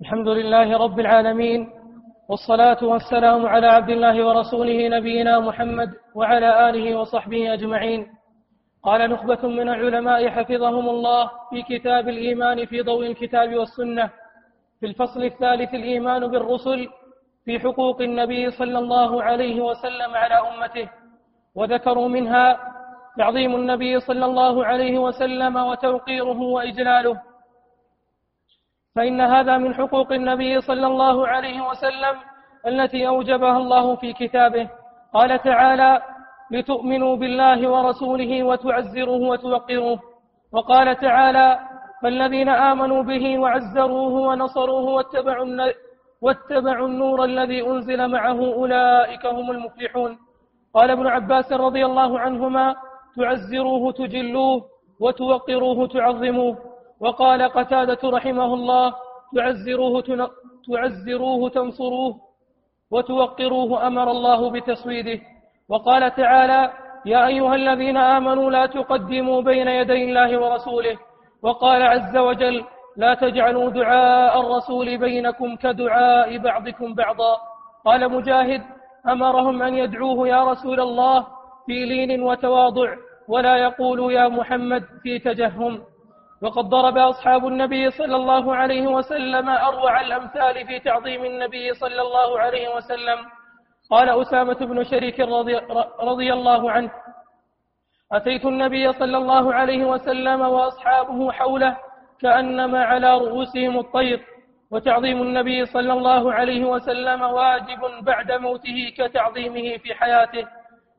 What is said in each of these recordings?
الحمد لله رب العالمين والصلاة والسلام على عبد الله ورسوله نبينا محمد وعلى آله وصحبه أجمعين. قال نخبة من العلماء حفظهم الله في كتاب الإيمان في ضوء الكتاب والسنة في الفصل الثالث الإيمان بالرسل في حقوق النبي صلى الله عليه وسلم على أمته وذكروا منها تعظيم النبي صلى الله عليه وسلم وتوقيره وإجلاله. فإن هذا من حقوق النبي صلى الله عليه وسلم التي أوجبها الله في كتابه. قال تعالى لتؤمنوا بالله ورسوله وتعزروه وتوقروه. وقال تعالى فالذين آمنوا به وعزروه ونصروه واتبعوا, واتبعوا النور الذي أنزل معه أولئك هم المفلحون. قال ابن عباس رضي الله عنهما تعزروه تجلوه وتوقروه تعظموه. وقال قتادة رحمه الله تعزروه, تعزروه تنصروه وتوقروه أمر الله بتصويده وقال تعالى يا أيها الذين آمنوا لا تقدموا بين يدي الله ورسوله. وقال عز وجل لا تجعلوا دعاء الرسول بينكم كدعاء بعضكم بعضا. قال مجاهد أمرهم أن يدعوه يا رسول الله في لين وتواضع ولا يقولوا يا محمد في تجهم. وقد ضرب أصحاب النبي صلى الله عليه وسلم أروع الأمثال في تعظيم النبي صلى الله عليه وسلم. قال أسامة بن شريك رضي, رضي الله عنه أتيت النبي صلى الله عليه وسلم وأصحابه حوله كأنما على رؤوسهم الطير وتعظيم النبي صلى الله عليه وسلم واجب بعد موته كتعظيمه في حياته.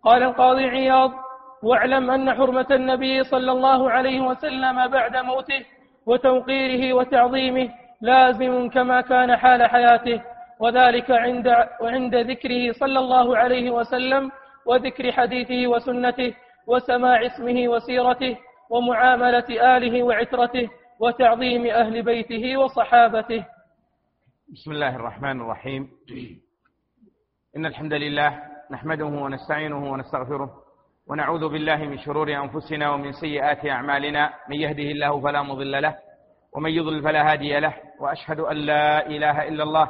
قال القاضي عياض واعلم أن حرمة النبي صلى الله عليه وسلم بعد موته وتوقيره وتعظيمه لازم كما كان حال حياته وذلك عند, وعند ذكره صلى الله عليه وسلم وذكر حديثه وسنته وسماع اسمه وسيرته ومعاملة آله وعترته وتعظيم أهل بيته وصحابته. بسم الله الرحمن الرحيم. إن الحمد لله نحمده ونستعينه ونستغفره ونعوذ بالله من شرور أنفسنا ومن سيئات أعمالنا. من يهده الله فلا مضل له ومن يضلل فلا هادي له وأشهد أن لا إله إلا الله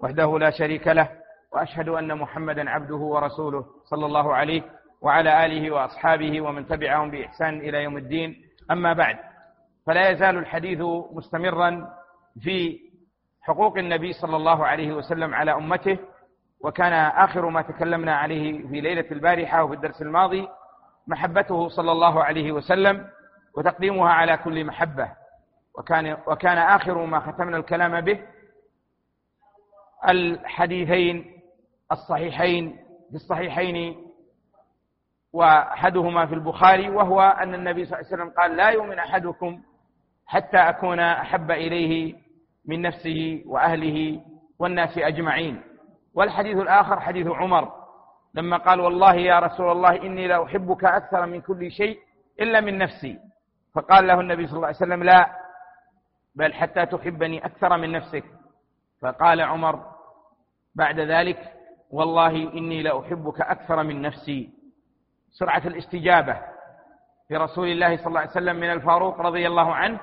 وحده لا شريك له وأشهد أن محمدا عبده ورسوله صلى الله عليه وعلى آله وأصحابه ومن تبعهم بإحسان إلى يوم الدين. أما بعد فلا يزال الحديث مستمرا في حقوق النبي صلى الله عليه وسلم على أمته وكان آخر ما تكلمنا عليه في ليلة البارحة وفي الدرس الماضي محبته صلى الله عليه وسلم وتقديمها على كل محبة. وكان, وكان آخر ما ختمنا الكلام به الحديثين الصحيحين في الصحيحين وأحدهما في البخاري وهو أن النبي صلى الله عليه وسلم قال لا يؤمن أحدكم حتى أكون أحب إليه من نفسه وأهله والناس أجمعين. والحديث الآخر حديث عمر. لما قال والله يا رسول الله إني لأحبك أكثر من كل شيء إلا من نفسي. فقال له النبي صلى الله عليه وسلم لا بل حتى تحبني أكثر من نفسك. فقال عمر بعد ذلك والله إني لأحبك أكثر من نفسي. سرعة الاستجابة لرسول الله صلى الله عليه وسلم من الفاروق رضي الله عنه.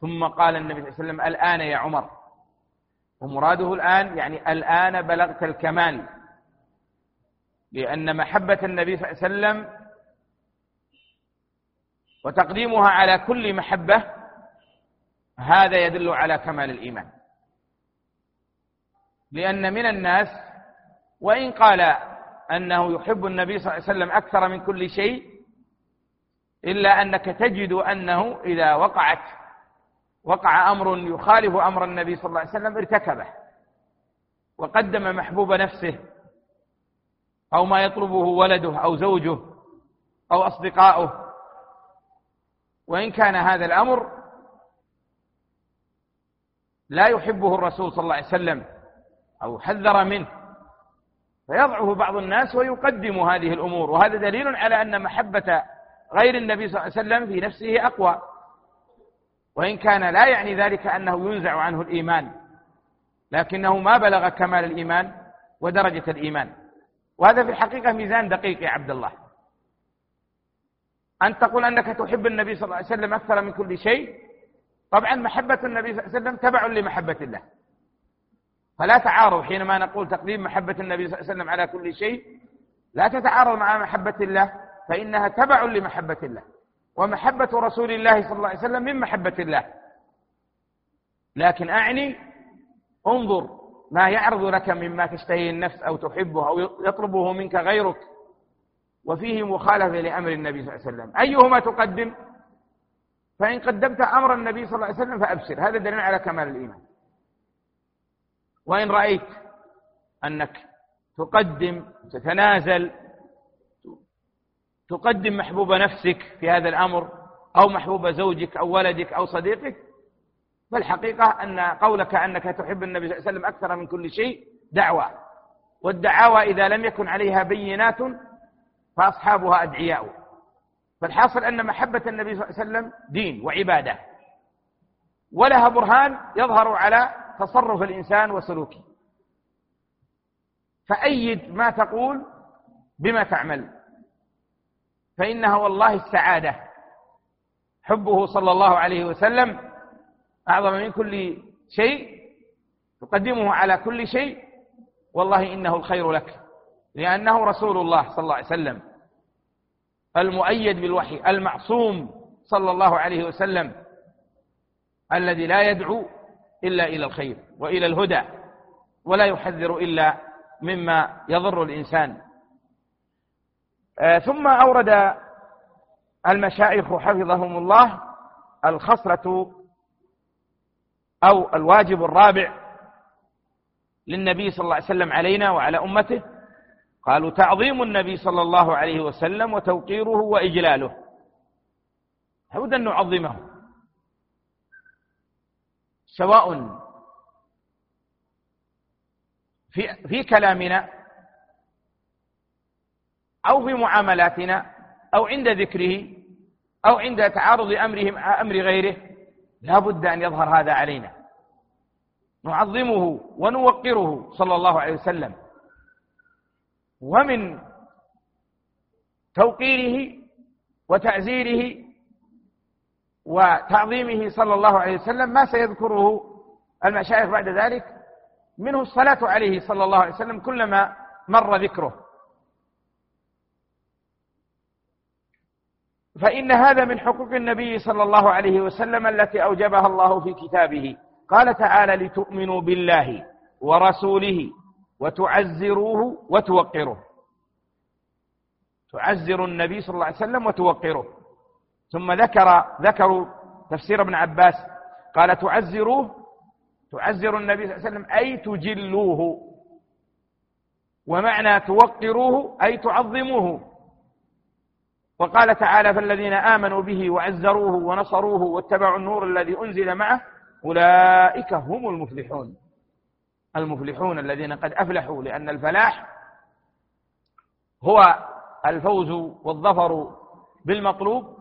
ثم قال النبي صلى الله عليه وسلم الآن يا عمر. ومراده الآن يعني الآن بلغت الكمال. لأن محبة النبي صلى الله عليه وسلم وتقديمها على كل محبة هذا يدل على كمال الإيمان. لأن من الناس وإن قال أنه يحب النبي صلى الله عليه وسلم أكثر من كل شيء إلا أنك تجد أنه إذا وقعت وقع أمر يخالف أمر النبي صلى الله عليه وسلم ارتكبه وقدم محبوب نفسه أو ما يطلبه ولده أو زوجه أو أصدقاؤه. وإن كان هذا الأمر لا يحبه الرسول صلى الله عليه وسلم أو حذر منه فيضعه بعض الناس ويقدم هذه الأمور. وهذا دليل على أن محبة غير النبي صلى الله عليه وسلم في نفسه أقوى. وإن كان لا يعني ذلك أنه ينزع عنه الإيمان لكنه ما بلغ كمال الإيمان ودرجة الإيمان. وهذا في الحقيقة ميزان دقيق يا عبد الله. أن تقول أنك تحب النبي صلى الله عليه وسلم أكثر من كل شيء طبعا محبة النبي صلى الله عليه وسلم تبع لمحبة الله. فلا تعارض حينما نقول تقديم محبة النبي صلى الله عليه وسلم على كل شيء لا تتعارض مع محبة الله فإنها تبع لمحبة الله. ومحبة رسول الله صلى الله عليه وسلم من محبة الله. لكن أعني انظر ما يعرض لك مما تشتهي النفس أو تحبه أو يطلبه منك غيرك. وفيه مخالفة لأمر النبي صلى الله عليه وسلم. أيهما تقدم؟ فإن قدمت أمر النبي صلى الله عليه وسلم فأبشر. هذا دليل على كمال الإيمان. وإن رأيت أنك تقدم تتنازل تقدم محبوب نفسك في هذا الأمر أو محبوب زوجك أو ولدك أو صديقك؟ فالحقيقة أن قولك أنك تحب النبي صلى الله عليه وسلم أكثر من كل شيء دعوة. والدعاوى إذا لم يكن عليها بينات فأصحابها أدعياء. فالحاصل أن محبة النبي صلى الله عليه وسلم دين وعبادة. ولها برهان يظهر على تصرف الإنسان وسلوكه. فأيد ما تقول بما تعمل. فإنها والله السعادة. حبه صلى الله عليه وسلم أعظم من كل شيء تقدمه على كل شيء والله إنه الخير لك لأنه رسول الله صلى الله عليه وسلم المؤيد بالوحي المعصوم صلى الله عليه وسلم الذي لا يدعو إلا إلى الخير وإلى الهدى ولا يحذر إلا مما يضر الإنسان. ثم أورد المشايخ حفظهم الله الخصلة أو الواجب الرابع للنبي صلى الله عليه وسلم علينا وعلى أمته. قالوا تعظيم النبي صلى الله عليه وسلم وتوقيره وإجلاله. لابد أن نعظمه. سواء في في كلامنا أو في معاملاتنا أو عند ذكره أو عند تعارض أمره مع أمر غيره لا بد أن يظهر هذا علينا. نعظمه ونوقره صلى الله عليه وسلم. ومن توقيره وتعزيره وتعظيمه صلى الله عليه وسلم ما سيذكره المشايخ بعد ذلك منه الصلاة عليه صلى الله عليه وسلم كلما مر ذكره. فإن هذا من حقوق النبي صلى الله عليه وسلم التي أوجبها الله في كتابه. قال تعالى لتؤمنوا بالله ورسوله وتعزروه وتوقروه. تعزر النبي صلى الله عليه وسلم وتوقروه. ثم ذكر ذكروا تفسير ابن عباس. قال تعزروه تعزر النبي صلى الله عليه وسلم أي تجلوه. ومعنى توقروه أي تعظموه. وقال تعالى فالذين آمنوا به وعزروه ونصروه واتبعوا النور الذي أنزل معه أولئك هم المفلحون. المفلحون الذين قد أفلحوا لأن الفلاح هو الفوز والظفر بالمطلوب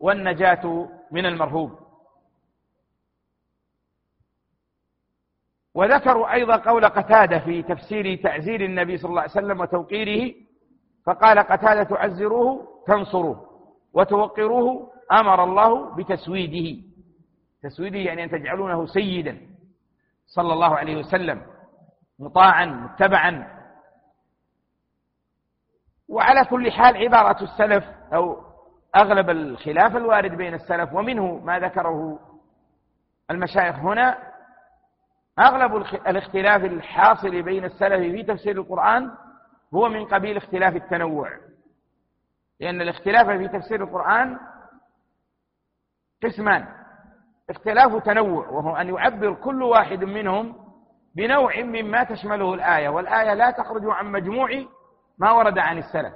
والنجاة من المرهوب. وذكروا أيضا قول قتادة في تفسير تعزير النبي صلى الله عليه وسلم وتوقيره فقال قتادة تعزروه تنصروه وتوقروه أمر الله بتسويده. تسويده يعني أن تجعلونه سيدا صلى الله عليه وسلم مطاعا متبعا. وعلى كل حال عبارة السلف أو أغلب الخلاف الوارد بين السلف ومنه ما ذكره المشايخ هنا أغلب الاختلاف الحاصل بين السلف في تفسير القرآن هو من قبيل اختلاف التنوع. لأن الاختلاف في تفسير القرآن قسمان. اختلاف تنوع وهو أن يعبر كل واحد منهم بنوع مما تشمله الآية والآية لا تخرج عن مجموع ما ورد عن السلف.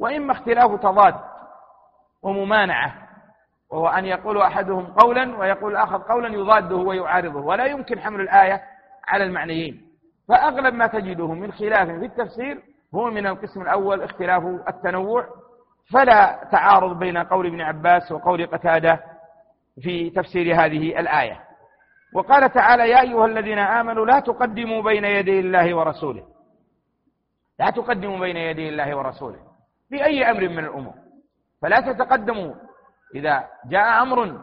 وإما اختلاف تضاد وممانعة وهو أن يقول أحدهم قولا ويقول الآخر قولا يضاده ويعارضه. ولا يمكن حمل الآية على المعنيين. فأغلب ما تجده من خلاف في التفسير هو من القسم الأول اختلاف التنوع. فلا تعارض بين قول ابن عباس وقول قتادة في تفسير هذه الآية. وقال تعالى يا أيها الذين آمنوا لا تقدموا بين يدي الله ورسوله. لا تقدموا بين يدي الله ورسوله في أي أمر من الأمور. فلا تتقدموا. إذا جاء أمر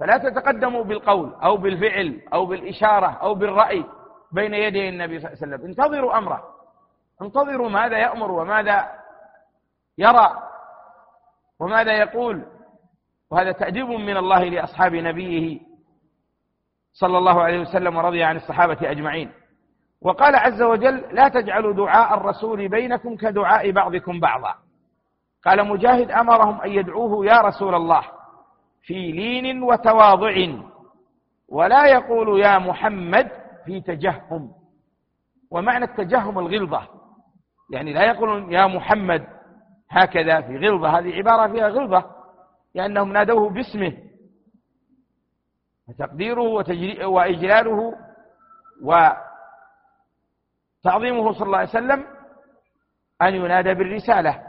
فلا تتقدموا بالقول أو بالفعل أو بالإشارة أو بالرأي. بين يدي النبي صلى الله عليه وسلم. انتظروا أمره. انتظروا ماذا يأمر وماذا يرى وماذا يقول. وهذا تأديب من الله لأصحاب نبيه صلى الله عليه وسلم ورضي عن الصحابة أجمعين. وقال عز وجل لا تجعلوا دعاء الرسول بينكم كدعاء بعضكم بعضا. قال مجاهد أمرهم أن يدعوه يا رسول الله في لين وتواضع. ولا يقول يا محمد في تجهم. ومعنى التجهم الغلظة. يعني لا يقول يا محمد هكذا في غلظة. هذه عبارة فيها غلظة لأنهم نادوه باسمه. فتقديره وإجلاله وتعظيمه صلى الله عليه وسلم أن ينادى بالرسالة.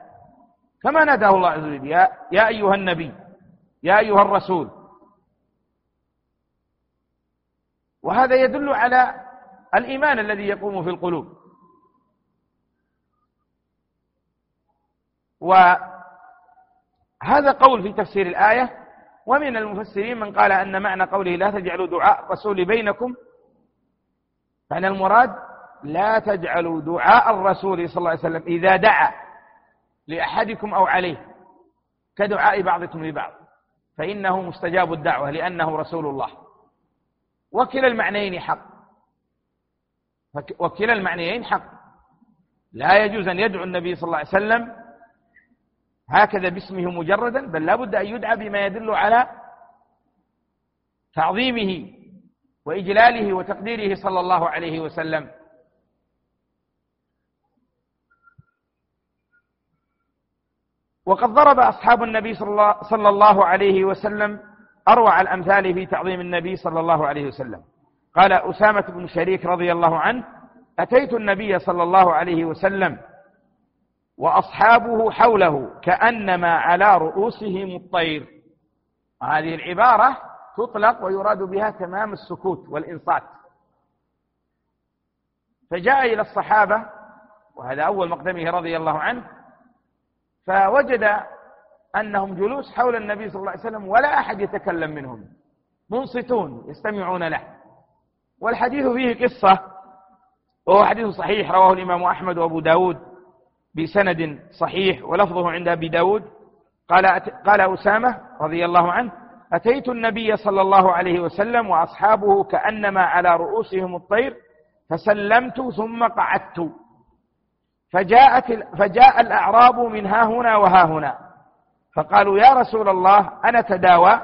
كما ناداه الله عز وجل. يا, يا أيها النبي يا أيها الرسول وهذا يدل على الإيمان الذي يقوم في القلوب. وهذا قول في تفسير الآية ومن المفسرين من قال أن معنى قوله لا تجعلوا دعاء الرسول بينكم فأن المراد لا تجعلوا دعاء الرسول صلى الله عليه وسلم إذا دعا لأحدكم أو عليه كدعاء بعضكم لبعض فإنه مستجاب الدعوة لأنه رسول الله. وكلا المعنيين حق. وكلا المعنيين حق. لا يجوز أن يدعو النبي صلى الله عليه وسلم هكذا باسمه مجردا بل لا بد أن يدعى بما يدل على تعظيمه وإجلاله وتقديره صلى الله عليه وسلم. وقد ضرب أصحاب النبي صلى الله عليه وسلم أروع الأمثال في تعظيم النبي صلى الله عليه وسلم. قال أسامة بن شريك رضي الله عنه أتيت النبي صلى الله عليه وسلم وأصحابه حوله كأنما على رؤوسهم الطير. هذه العبارة تطلق ويراد بها تمام السكوت والإنصات. فجاء إلى الصحابة وهذا أول مقدمه رضي الله عنه فوجد أنهم جلوس حول النبي صلى الله عليه وسلم ولا أحد يتكلم منهم. منصتون يستمعون له. والحديث فيه قصة وهو حديث صحيح رواه الإمام أحمد وأبو داود بسند صحيح ولفظه عند أبي داود. قال, قال أسامة رضي الله عنه أتيت النبي صلى الله عليه وسلم وأصحابه كأنما على رؤوسهم الطير فسلمت ثم قعدت. فجاءت فجاء الأعراب من ها هنا وها هنا. فقالوا يا رسول الله أنا تداوى؟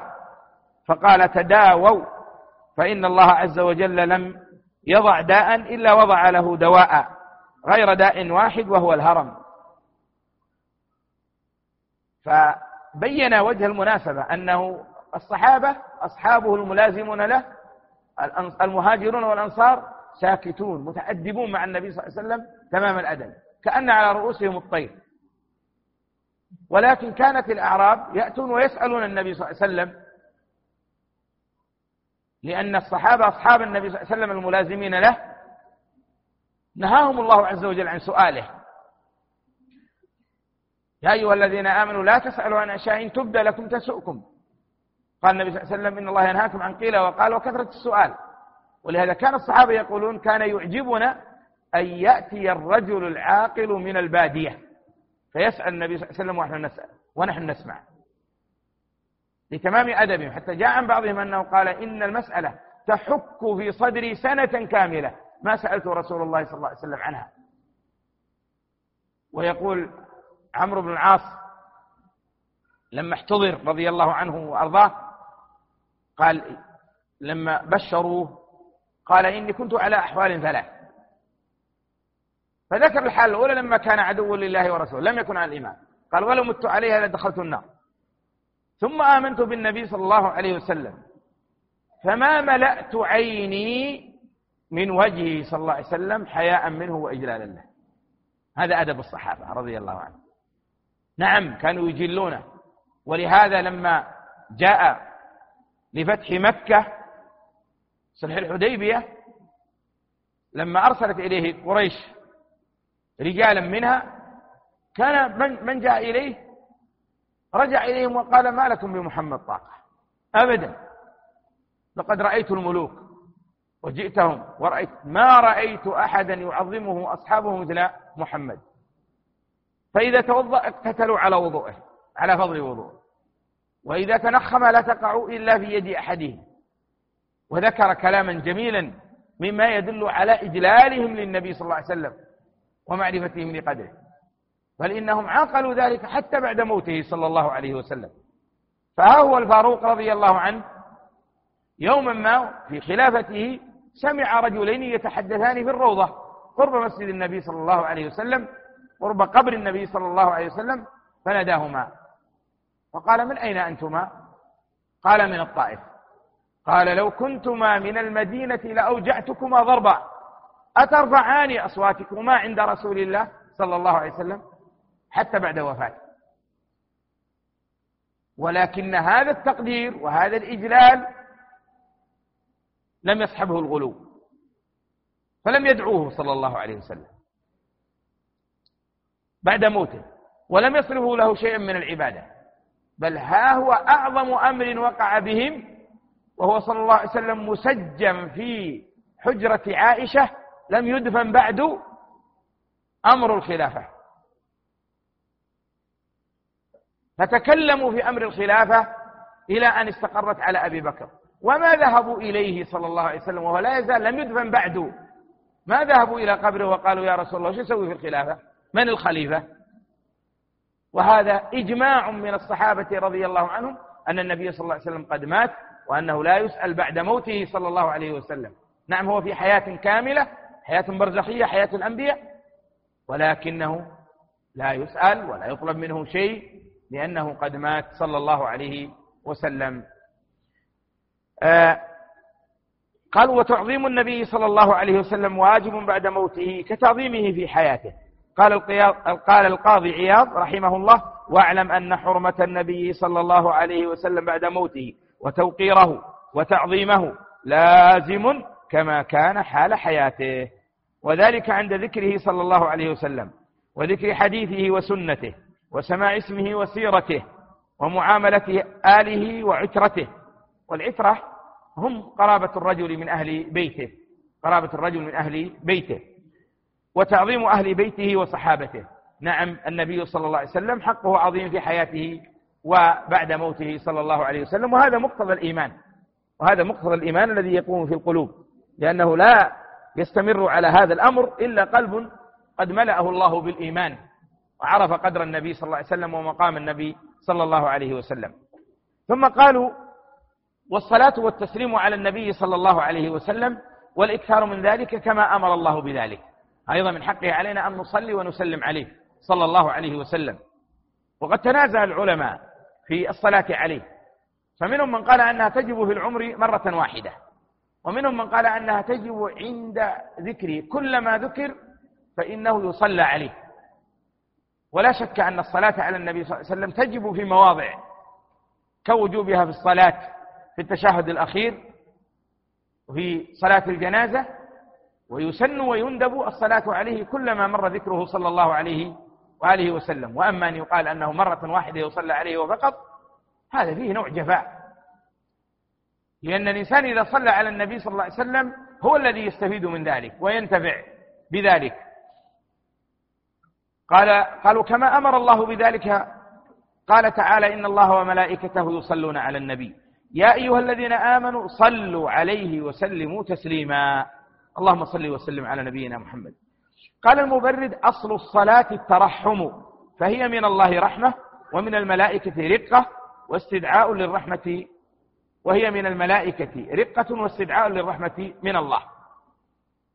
فقال تداووا فإن الله عز وجل لم يضع داء إلا وضع له دواء غير داء واحد وهو الهرم. فبين وجه المناسبة أنه الصحابة أصحابه الملازمون له المهاجرون والأنصار ساكتون متأدبون مع النبي صلى الله عليه وسلم تمام الأدب كأن على رؤوسهم الطير. ولكن كانت الأعراب يأتون ويسألون النبي صلى الله عليه وسلم لأن الصحابة أصحاب النبي صلى الله عليه وسلم الملازمين له نهاهم الله عز وجل عن سؤاله. يا أيها الذين آمنوا لا تسألوا عن أشياء تبدى لكم تسؤكم. قال النبي صلى الله عليه وسلم إن الله ينهاكم عن قيل وقال وكثرة السؤال. ولهذا كان الصحابة يقولون كان يعجبنا أن يأتي الرجل العاقل من البادية. فيسأل النبي صلى الله عليه وسلم ونحن نسأل ونحن نسمع. لتمام أدبهم حتى جاء عن بعضهم أنه قال إن المسألة تحك في صدري سنة كاملة. ما سألت رسول الله صلى الله عليه وسلم عنها. ويقول عمرو بن العاص لما احتضر رضي الله عنه وأرضاه قال لما بشروه قال إني كنت على أحوال ثلاث. فذكر الحال الأولى لما كان عدوا لله ورسوله لم يكن على الإيمان. قال ولو مت عليها لدخلت النار. ثم آمنت بالنبي صلى الله عليه وسلم. فما ملأت عيني من وجهه صلى الله عليه وسلم حياء منه وإجلالا له. هذا أدب الصحابة رضي الله عنهم. نعم كانوا يجلونه. ولهذا لما جاء لفتح مكة صلح الحديبية لما أرسلت إليه قريش رجالا منها كان من, من جاء إليه؟ رجع إليهم وقال ما لكم بمحمد طاقة؟ أبدا. لقد رأيت الملوك وجئتهم ورأيت ما رأيت أحدا يعظمه أصحابه مثل محمد. فإذا توضأ اقتتلوا على وضوءه على فضل وضوءه وإذا تنخم لا تقع إلا في يد أحدهم. وذكر كلاما جميلا مما يدل على إجلالهم للنبي صلى الله عليه وسلم. ومعرفتهم لقدره بل إنهم عاقلوا ذلك حتى بعد موته صلى الله عليه وسلم. فها هو الفاروق رضي الله عنه يوما ما في خلافته سمع رجلين يتحدثان في الروضة قرب مسجد النبي صلى الله عليه وسلم قرب قبر النبي صلى الله عليه وسلم فناداهما. وقال من أين أنتما؟ قال من الطائف. قال لو كنتما من المدينة لأوجعتكما ضربا. أترفعان أصواتكما عند رسول الله صلى الله عليه وسلم حتى بعد وفاته. ولكن هذا التقدير وهذا الإجلال لم يصحبه الغلو فلم يدعوه صلى الله عليه وسلم بعد موته ولم يصرفوا له شيئا من العبادة بل ها هو أعظم أمر وقع بهم وهو صلى الله عليه وسلم مسجم في حجرة عائشة لم يدفن بعد أمر الخلافة. فتكلموا في أمر الخلافة إلى أن استقرت على أبي بكر. وما ذهبوا إليه صلى الله عليه وسلم وهو لا يزال لم يدفن بعد. ما ذهبوا إلى قبره وقالوا يا رسول الله شو يسوي في الخلافة؟ من الخليفة؟ وهذا إجماع من الصحابة رضي الله عنهم أن النبي صلى الله عليه وسلم قد مات وأنه لا يسأل بعد موته صلى الله عليه وسلم. نعم هو في حياة كاملة حياة برزخية حياة الأنبياء ولكنه لا يسأل ولا يطلب منه شيء لأنه قد مات صلى الله عليه وسلم. آه قال وتعظيم النبي صلى الله عليه وسلم واجب بعد موته كتعظيمه في حياته. قال قال القاضي عياض رحمه الله واعلم أن حرمة النبي صلى الله عليه وسلم بعد موته وتوقيره وتعظيمه لازم كما كان حال حياته. وذلك عند ذكره صلى الله عليه وسلم وذكر حديثه وسنته وسماع اسمه وسيرته ومعاملة آله وعترته. والعترة هم قرابة الرجل من أهل بيته قرابة الرجل من أهل بيته وتعظيم أهل بيته وصحابته. نعم النبي صلى الله عليه وسلم حقه عظيم في حياته وبعد موته صلى الله عليه وسلم وهذا مقتضى الإيمان وهذا مقتضى الإيمان الذي يقوم في القلوب لأنه لا يستمر على هذا الأمر إلا قلب قد ملأه الله بالإيمان وعرف قدر النبي صلى الله عليه وسلم ومقام النبي صلى الله عليه وسلم. ثم قالوا والصلاة والتسليم على النبي صلى الله عليه وسلم والإكثار من ذلك كما أمر الله بذلك. أيضا من حقه علينا أن نصلي ونسلم عليه صلى الله عليه وسلم. وقد تنازع العلماء في الصلاة عليه. فمنهم من قال أنها تجب في العمر مرة واحدة. ومنهم من قال أنها تجب عند ذكره. كلما ذكر فإنه يصلى عليه. ولا شك أن الصلاة على النبي صلى الله عليه وسلم تجب في مواضع كوجوبها في الصلاة في التشهد الأخير وفي صلاة الجنازة ويسن ويندب الصلاة عليه كلما مر ذكره صلى الله عليه وآله وسلم. وأما أن يقال أنه مرة واحدة يصلى عليه وفقط هذا فيه نوع جفاء. لأن الإنسان إذا صلى على النبي صلى الله عليه وسلم هو الذي يستفيد من ذلك وينتفع بذلك. قال قالوا كما أمر الله بذلك قال تعالى إن الله وملائكته يصلون على النبي. يا أيها الذين آمنوا صلوا عليه وسلموا تسليما. اللهم صل وسلم على نبينا محمد. قال المبرد أصل الصلاة الترحم فهي من الله رحمة ومن الملائكة رقة واستدعاء للرحمة وهي من الملائكة رقة واستدعاء للرحمة من الله.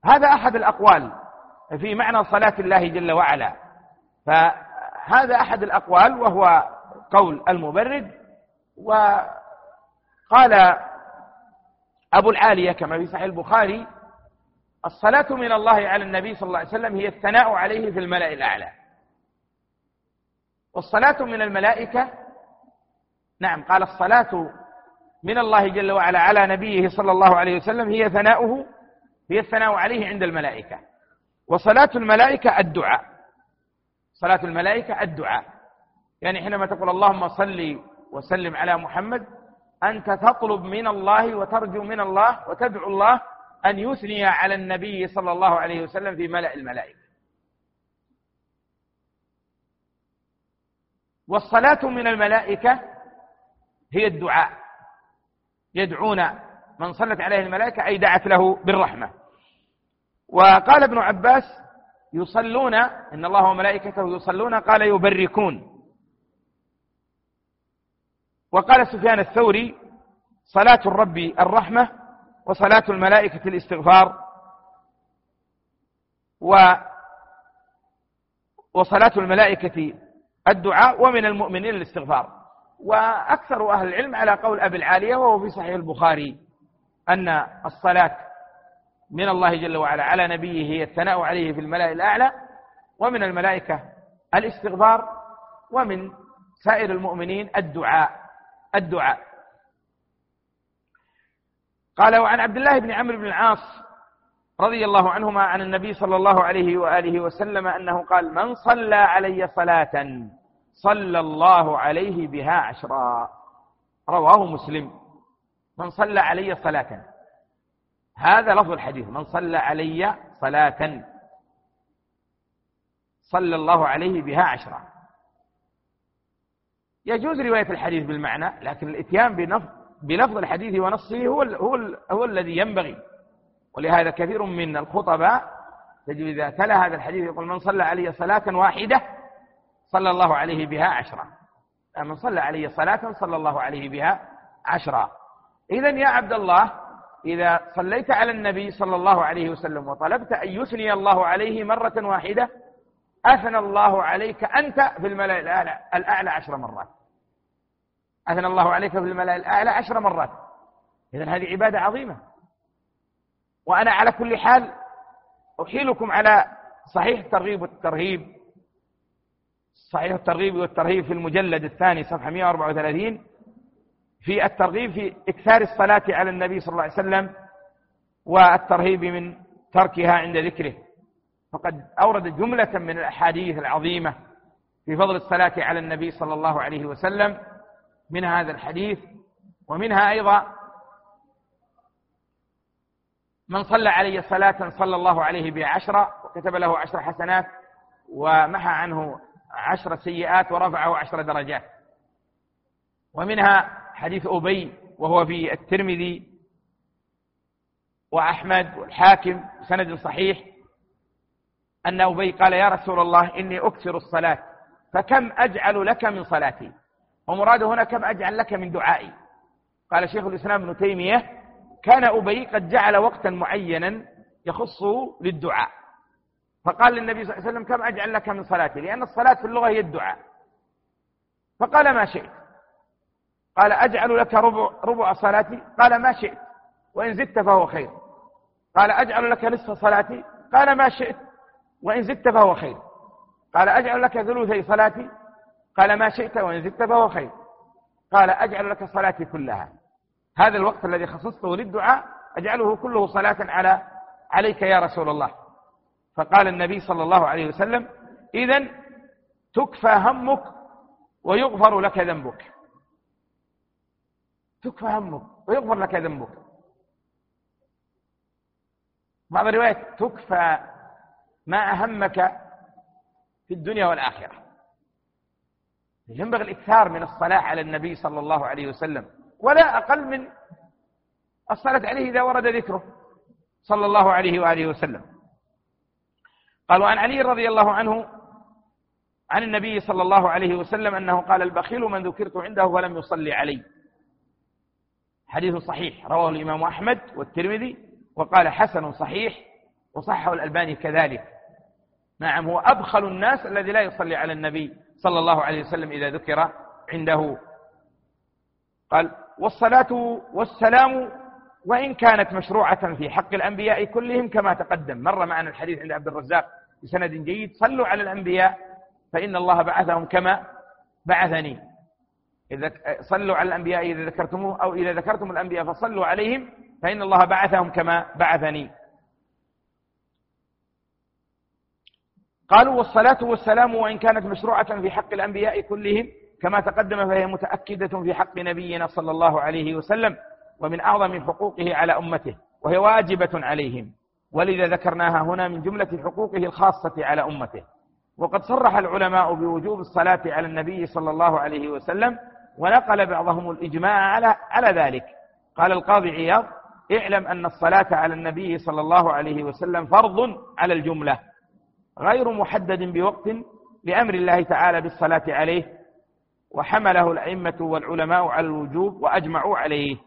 هذا أحد الأقوال في معنى صلاة الله جل وعلا. فهذا أحد الأقوال وهو قول المبرد وقال أبو العالية كما في صحيح البخاري الصلاة من الله على النبي صلى الله عليه وسلم هي الثناء عليه في الملأ الأعلى. والصلاة من الملائكة نعم قال الصلاة من الله جل وعلا على نبيه صلى الله عليه وسلم هي ثناؤه هي الثناء عليه عند الملائكة. وصلاة الملائكة الدعاء. صلاة الملائكة الدعاء. يعني حينما تقول اللهم صل وسلم على محمد أنت تطلب من الله وترجو من الله وتدعو الله أن يثني على النبي صلى الله عليه وسلم في ملأ الملائكة. والصلاة من الملائكة هي الدعاء. يدعون من صلت عليه الملائكة أي دعت له بالرحمة. وقال ابن عباس يصلون إن الله وملائكته يصلون قال يبركون. وقال سفيان الثوري صلاة الرب الرحمة وصلاة الملائكة الاستغفار و وصلاة الملائكة الدعاء ومن المؤمنين الاستغفار وأكثر أهل العلم على قول أبي العالية وهو في صحيح البخاري أن الصلاة من الله جل وعلا على نبيه هي الثناء عليه في الملائكة الأعلى ومن الملائكة الاستغفار ومن سائر المؤمنين الدعاء الدعاء. قال وعن عبد الله بن عمرو بن العاص رضي الله عنهما عن النبي صلى الله عليه وآله وسلم أنه قال من صلى علي صلاة صلى الله عليه بها عشرا. رواه مسلم. من صلى علي صلاة. هذا لفظ الحديث. من صلى علي صلاة. صلى الله عليه بها عشرا. يجوز رواية الحديث بالمعنى لكن الإتيان بلفظ الحديث ونصه هو, هو, هو الذي ينبغي. ولهذا كثير من الخطباء تجد إذا تلا هذا الحديث يقول من صلى علي صلاة واحدة صلى الله عليه بها عشرا. من صلى علي صلاة صلى الله عليه بها عشرا. إذا يا عبد الله إذا صليت على النبي صلى الله عليه وسلم وطلبت أن يثني الله عليه مرة واحدة أثنى الله عليك أنت في الملأ الأعلى, الأعلى عشر مرات. أثنى الله عليك في الملأ الأعلى عشر مرات. إذا هذه عبادة عظيمة. وأنا على كل حال أحيلكم على صحيح الترغيب والترهيب. صحيح الترغيب والترهيب في المجلد الثاني صفحة 134 في الترغيب في إكثار الصلاة على النبي صلى الله عليه وسلم والترهيب من تركها عند ذكره. فقد أورد جملة من الأحاديث العظيمة في فضل الصلاة على النبي صلى الله عليه وسلم من هذا الحديث ومنها أيضا من صلى علي صلاة صلى الله عليه بها عشرة وكتب له عشر حسنات ومحى عنه عشر سيئات ورفعه عشر درجات. ومنها حديث أبي وهو في الترمذي وأحمد والحاكم بسند صحيح أن أبي قال يا رسول الله إني أكثر الصلاة فكم أجعل لك من صلاتي؟ ومراده هنا كم أجعل لك من دعائي؟ قال شيخ الإسلام ابن تيمية كان أبي قد جعل وقتا معينا يخصه للدعاء. فقال للنبي صلى الله عليه وسلم كم أجعل لك من صلاتي؟ لأن الصلاة في اللغة هي الدعاء. فقال ما شئت. قال أجعل لك ربع, ربع صلاتي؟ قال ما شئت. وإن زدت فهو خير. قال أجعل لك نصف صلاتي؟ قال ما شئت. وإن زدت فهو خير. قال أجعل لك ثلثي صلاتي؟ قال ما شئت. وإن زدت فهو خير. قال أجعل لك صلاتي كلها. هذا الوقت الذي خصصته للدعاء. أجعله كله صلاة على عليك يا رسول الله. فقال النبي صلى الله عليه وسلم إذا تكفى همك ويغفر لك ذنبك. تكفى همك ويغفر لك ذنبك. بعض الروايات تكفى ما أهمك في الدنيا والآخرة. ينبغي الإكثار من الصلاة على النبي صلى الله عليه وسلم ولا أقل من الصلاة عليه إذا ورد ذكره صلى الله عليه وآله وسلم. قال وعن علي رضي الله عنه عن النبي صلى الله عليه وسلم أنه قال البخيل من ذكرت عنده ولم يصلي علي. حديث صحيح رواه الإمام أحمد والترمذي وقال حسن صحيح وصحه الألباني كذلك. نعم هو أبخل الناس الذي لا يصلي على النبي صلى الله عليه وسلم إذا ذكر عنده. قال والصلاة والسلام وإن كانت مشروعة في حق الأنبياء كلهم كما تقدم. مر معنا الحديث عند عبد الرزاق. بسند جيد صلوا على الأنبياء فإن الله بعثهم كما بعثني. إذا صلوا على الأنبياء إذا ذكرتموه أو إذا ذكرتم الأنبياء فصلوا عليهم فإن الله بعثهم كما بعثني. قالوا والصلاة والسلام وإن كانت مشروعة في حق الأنبياء كلهم كما تقدم فهي متأكدة في حق نبينا صلى الله عليه وسلم ومن أعظم حقوقه على أمته وهي واجبة عليهم. ولذا ذكرناها هنا من جملة حقوقه الخاصة على أمته. وقد صرح العلماء بوجوب الصلاة على النبي صلى الله عليه وسلم ونقل بعضهم الإجماع على على ذلك. قال القاضي عياض اعلم أن الصلاة على النبي صلى الله عليه وسلم فرض على الجملة غير محدد بوقت لأمر الله تعالى بالصلاة عليه وحمله الأئمة والعلماء على الوجوب وأجمعوا عليه.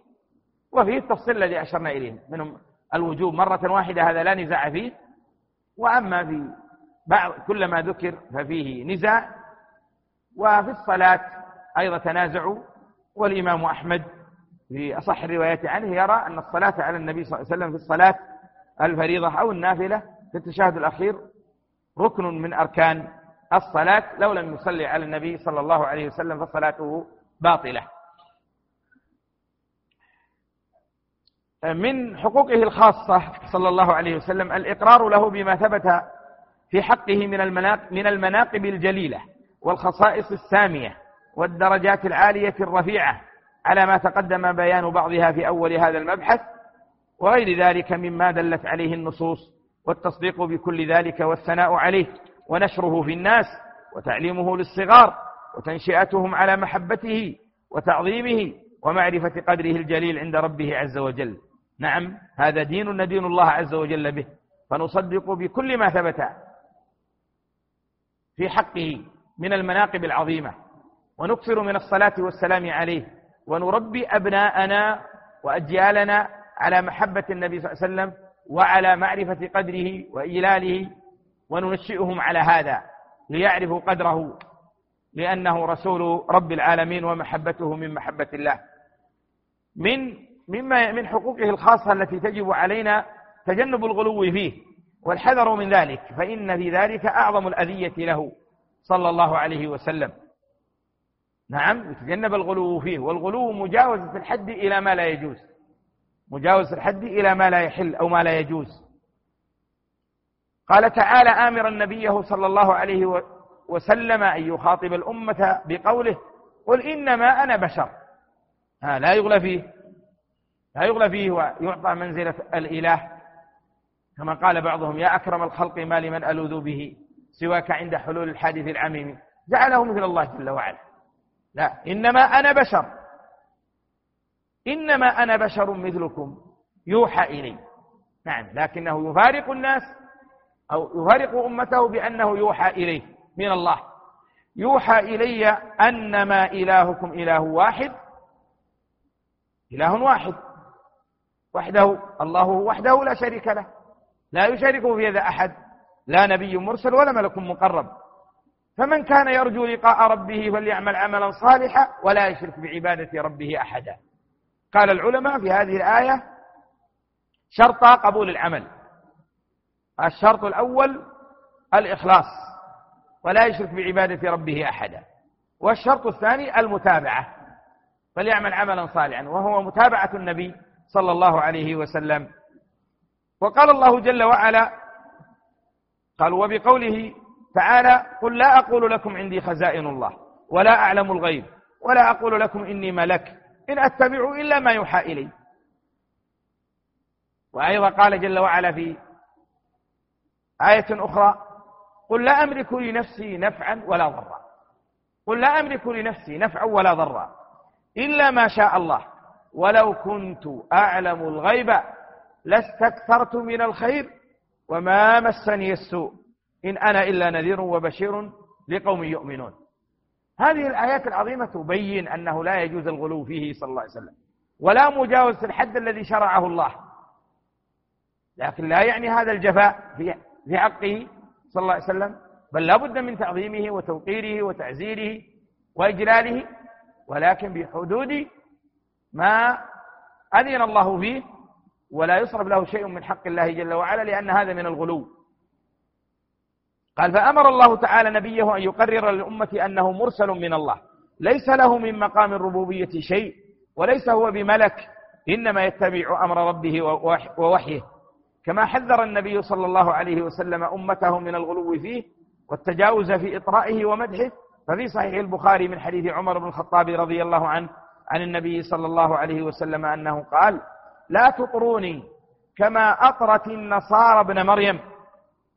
وفيه التفصيل الذي أشرنا إليه منهم الوجوب مرة واحدة هذا لا نزاع فيه. وأما في بعض كل ما ذكر ففيه نزاع. وفي الصلاة أيضا تنازعوا. والإمام أحمد في أصح الروايات عنه يرى أن الصلاة على النبي صلى الله عليه وسلم في الصلاة الفريضة أو النافلة في التشهد الأخير ركن من أركان الصلاة لو لم يصلي على النبي صلى الله عليه وسلم فصلاته باطلة. من حقوقه الخاصة صلى الله عليه وسلم الإقرار له بما ثبت في حقه من من المناقب الجليلة والخصائص السامية والدرجات العالية الرفيعة على ما تقدم بيان بعضها في أول هذا المبحث وغير ذلك مما دلت عليه النصوص والتصديق بكل ذلك والثناء عليه ونشره في الناس وتعليمه للصغار وتنشئتهم على محبته وتعظيمه ومعرفة قدره الجليل عند ربه عز وجل. نعم هذا دين ندين الله عز وجل به فنصدق بكل ما ثبت في حقه من المناقب العظيمة ونكثر من الصلاة والسلام عليه ونربي أبناءنا وأجيالنا على محبة النبي صلى الله عليه وسلم وعلى معرفة قدره وإجلاله وننشئهم على هذا ليعرفوا قدره لأنه رسول رب العالمين ومحبته من محبة الله. من مما من حقوقه الخاصة التي تجب علينا تجنب الغلو فيه والحذر من ذلك فإن في ذلك أعظم الأذية له صلى الله عليه وسلم. نعم يتجنب الغلو فيه والغلو مجاوزة الحد إلى ما لا يجوز. مجاوزة الحد إلى ما لا يحل أو ما لا يجوز. قال تعالى آمرا نبيه صلى الله عليه وسلم أن يخاطب الأمة بقوله قل إنما أنا بشر. ها لا يغلى فيه. لا يغلى فيه ويعطى منزلة الإله. كما قال بعضهم يا أكرم الخلق ما لمن ألوذ به سواك عند حلول الحادث العميم. جعله مثل الله جل وعلا. لا إنما أنا بشر. إنما أنا بشر مثلكم. يوحى إلي نعم لكنه يفارق الناس أو يفارق أمته بأنه يوحى إليه من الله. يوحى إلي أنما إلهكم إله واحد. إله واحد. وحده الله وحده لا شريك له. لا يشاركه في هذا أحد. لا نبي مرسل ولا ملك مقرب. فمن كان يرجو لقاء ربه فليعمل عملا صالحا ولا يشرك بعبادة ربه أحدا. قال العلماء في هذه الآية شرط قبول العمل. الشرط الأول الإخلاص ولا يشرك بعبادة ربه أحدا. والشرط الثاني المتابعة. فليعمل عملا صالحا. وهو متابعة النبي. صلى الله عليه وسلم. وقال الله جل وعلا قال وبقوله تعالى قل لا أقول لكم عندي خزائن الله ولا أعلم الغيب ولا أقول لكم إني ملك إن أتبع إلا ما يوحى إلي. وأيضا قال جل وعلا في آية أخرى قل لا أملك لنفسي نفعا ولا ضرا. قل لا أملك لنفسي نفعا ولا ضرا إلا ما شاء الله. ولو كنت أعلم الغيب لاستكثرت من الخير وما مسني السوء. إن أنا إلا نذير وبشير لقوم يؤمنون. هذه الآيات العظيمة تبين أنه لا يجوز الغلو فيه صلى الله عليه وسلم. ولا مجاوزة الحد الذي شرعه الله. لكن لا يعني هذا الجفاء في حقه صلى الله عليه وسلم. بل لا بد من تعظيمه وتوقيره وتعزيره وإجلاله. ولكن بحدود ما أذن الله فيه ولا يصرف له شيء من حق الله جل وعلا لأن هذا من الغلو. قال فأمر الله تعالى نبيه أن يقرر للأمة أنه مرسل من الله. ليس له من مقام الربوبية شيء وليس هو بملك إنما يتبع أمر ربه ووحيه. كما حذر النبي صلى الله عليه وسلم أمته من الغلو فيه والتجاوز في إطرائه ومدحه ففي صحيح البخاري من حديث عمر بن الخطاب رضي الله عنه عن النبي صلى الله عليه وسلم أنه قال لا تطروني كما أطرت النصارى ابن مريم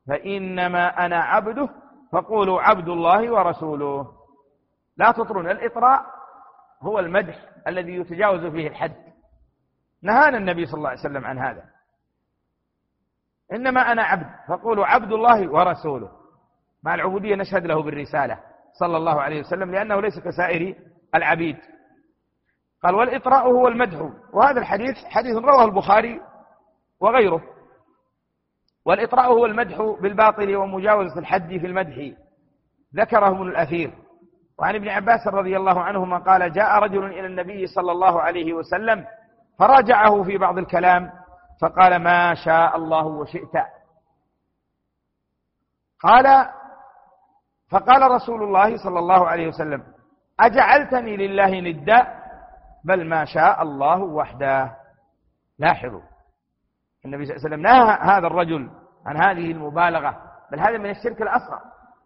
فإنما أنا عبده فقولوا عبد الله ورسوله. لا تطرون. الإطراء هو المدح الذي يتجاوز فيه الحد. نهانا النبي صلى الله عليه وسلم عن هذا. إنما أنا عبد فقولوا عبد الله ورسوله. مع العبودية نشهد له بالرسالة صلى الله عليه وسلم لأنه ليس كسائر العبيد. قال والإطراء هو المدح. وهذا الحديث حديث رواه البخاري وغيره. والإطراء هو المدح بالباطل ومجاوزة الحد في المدح. ذكره ابن الأثير. وعن ابن عباس رضي الله عنهما قال جاء رجل إلى النبي صلى الله عليه وسلم فراجعه في بعض الكلام فقال ما شاء الله وشئت. قال فقال رسول الله صلى الله عليه وسلم أجعلتني لله ندا؟ بل ما شاء الله وحده. لاحظوا. النبي صلى الله عليه وسلم نهى هذا الرجل عن هذه المبالغة بل هذا من الشرك الأصغر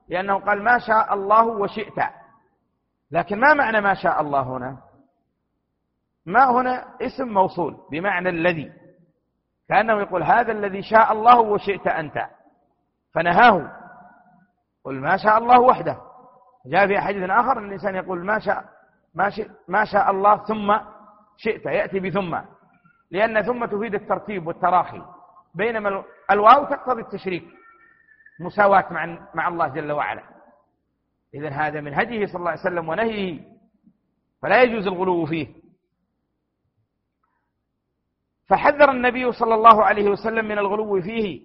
لأنه قال ما شاء الله وشئت. لكن ما معنى ما شاء الله هنا؟ ما هنا اسم موصول بمعنى الذي. كأنه يقول هذا الذي شاء الله وشئت أنت. فنهاه. قل ما شاء الله وحده. جاء في حديث آخر أن الإنسان يقول ما شاء ما, ما شاء الله ثم شئت يأتي بثم. لأن ثم تفيد الترتيب والتراخي. بينما الواو تقتضي التشريك. مساواة مع مع الله جل وعلا. إذا هذا من هديه صلى الله عليه وسلم ونهيه. فلا يجوز الغلو فيه. فحذر النبي صلى الله عليه وسلم من الغلو فيه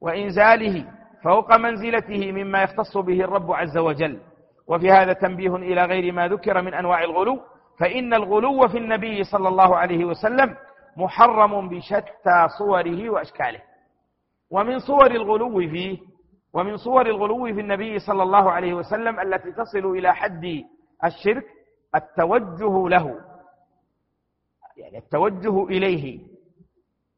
وإنزاله فوق منزلته مما يختص به الرب عز وجل. وفي هذا تنبيه إلى غير ما ذكر من أنواع الغلو فإن الغلو في النبي صلى الله عليه وسلم محرم بشتى صوره وأشكاله. ومن صور الغلو فيه ومن صور الغلو في النبي صلى الله عليه وسلم التي تصل إلى حد الشرك التوجه له. يعني التوجه إليه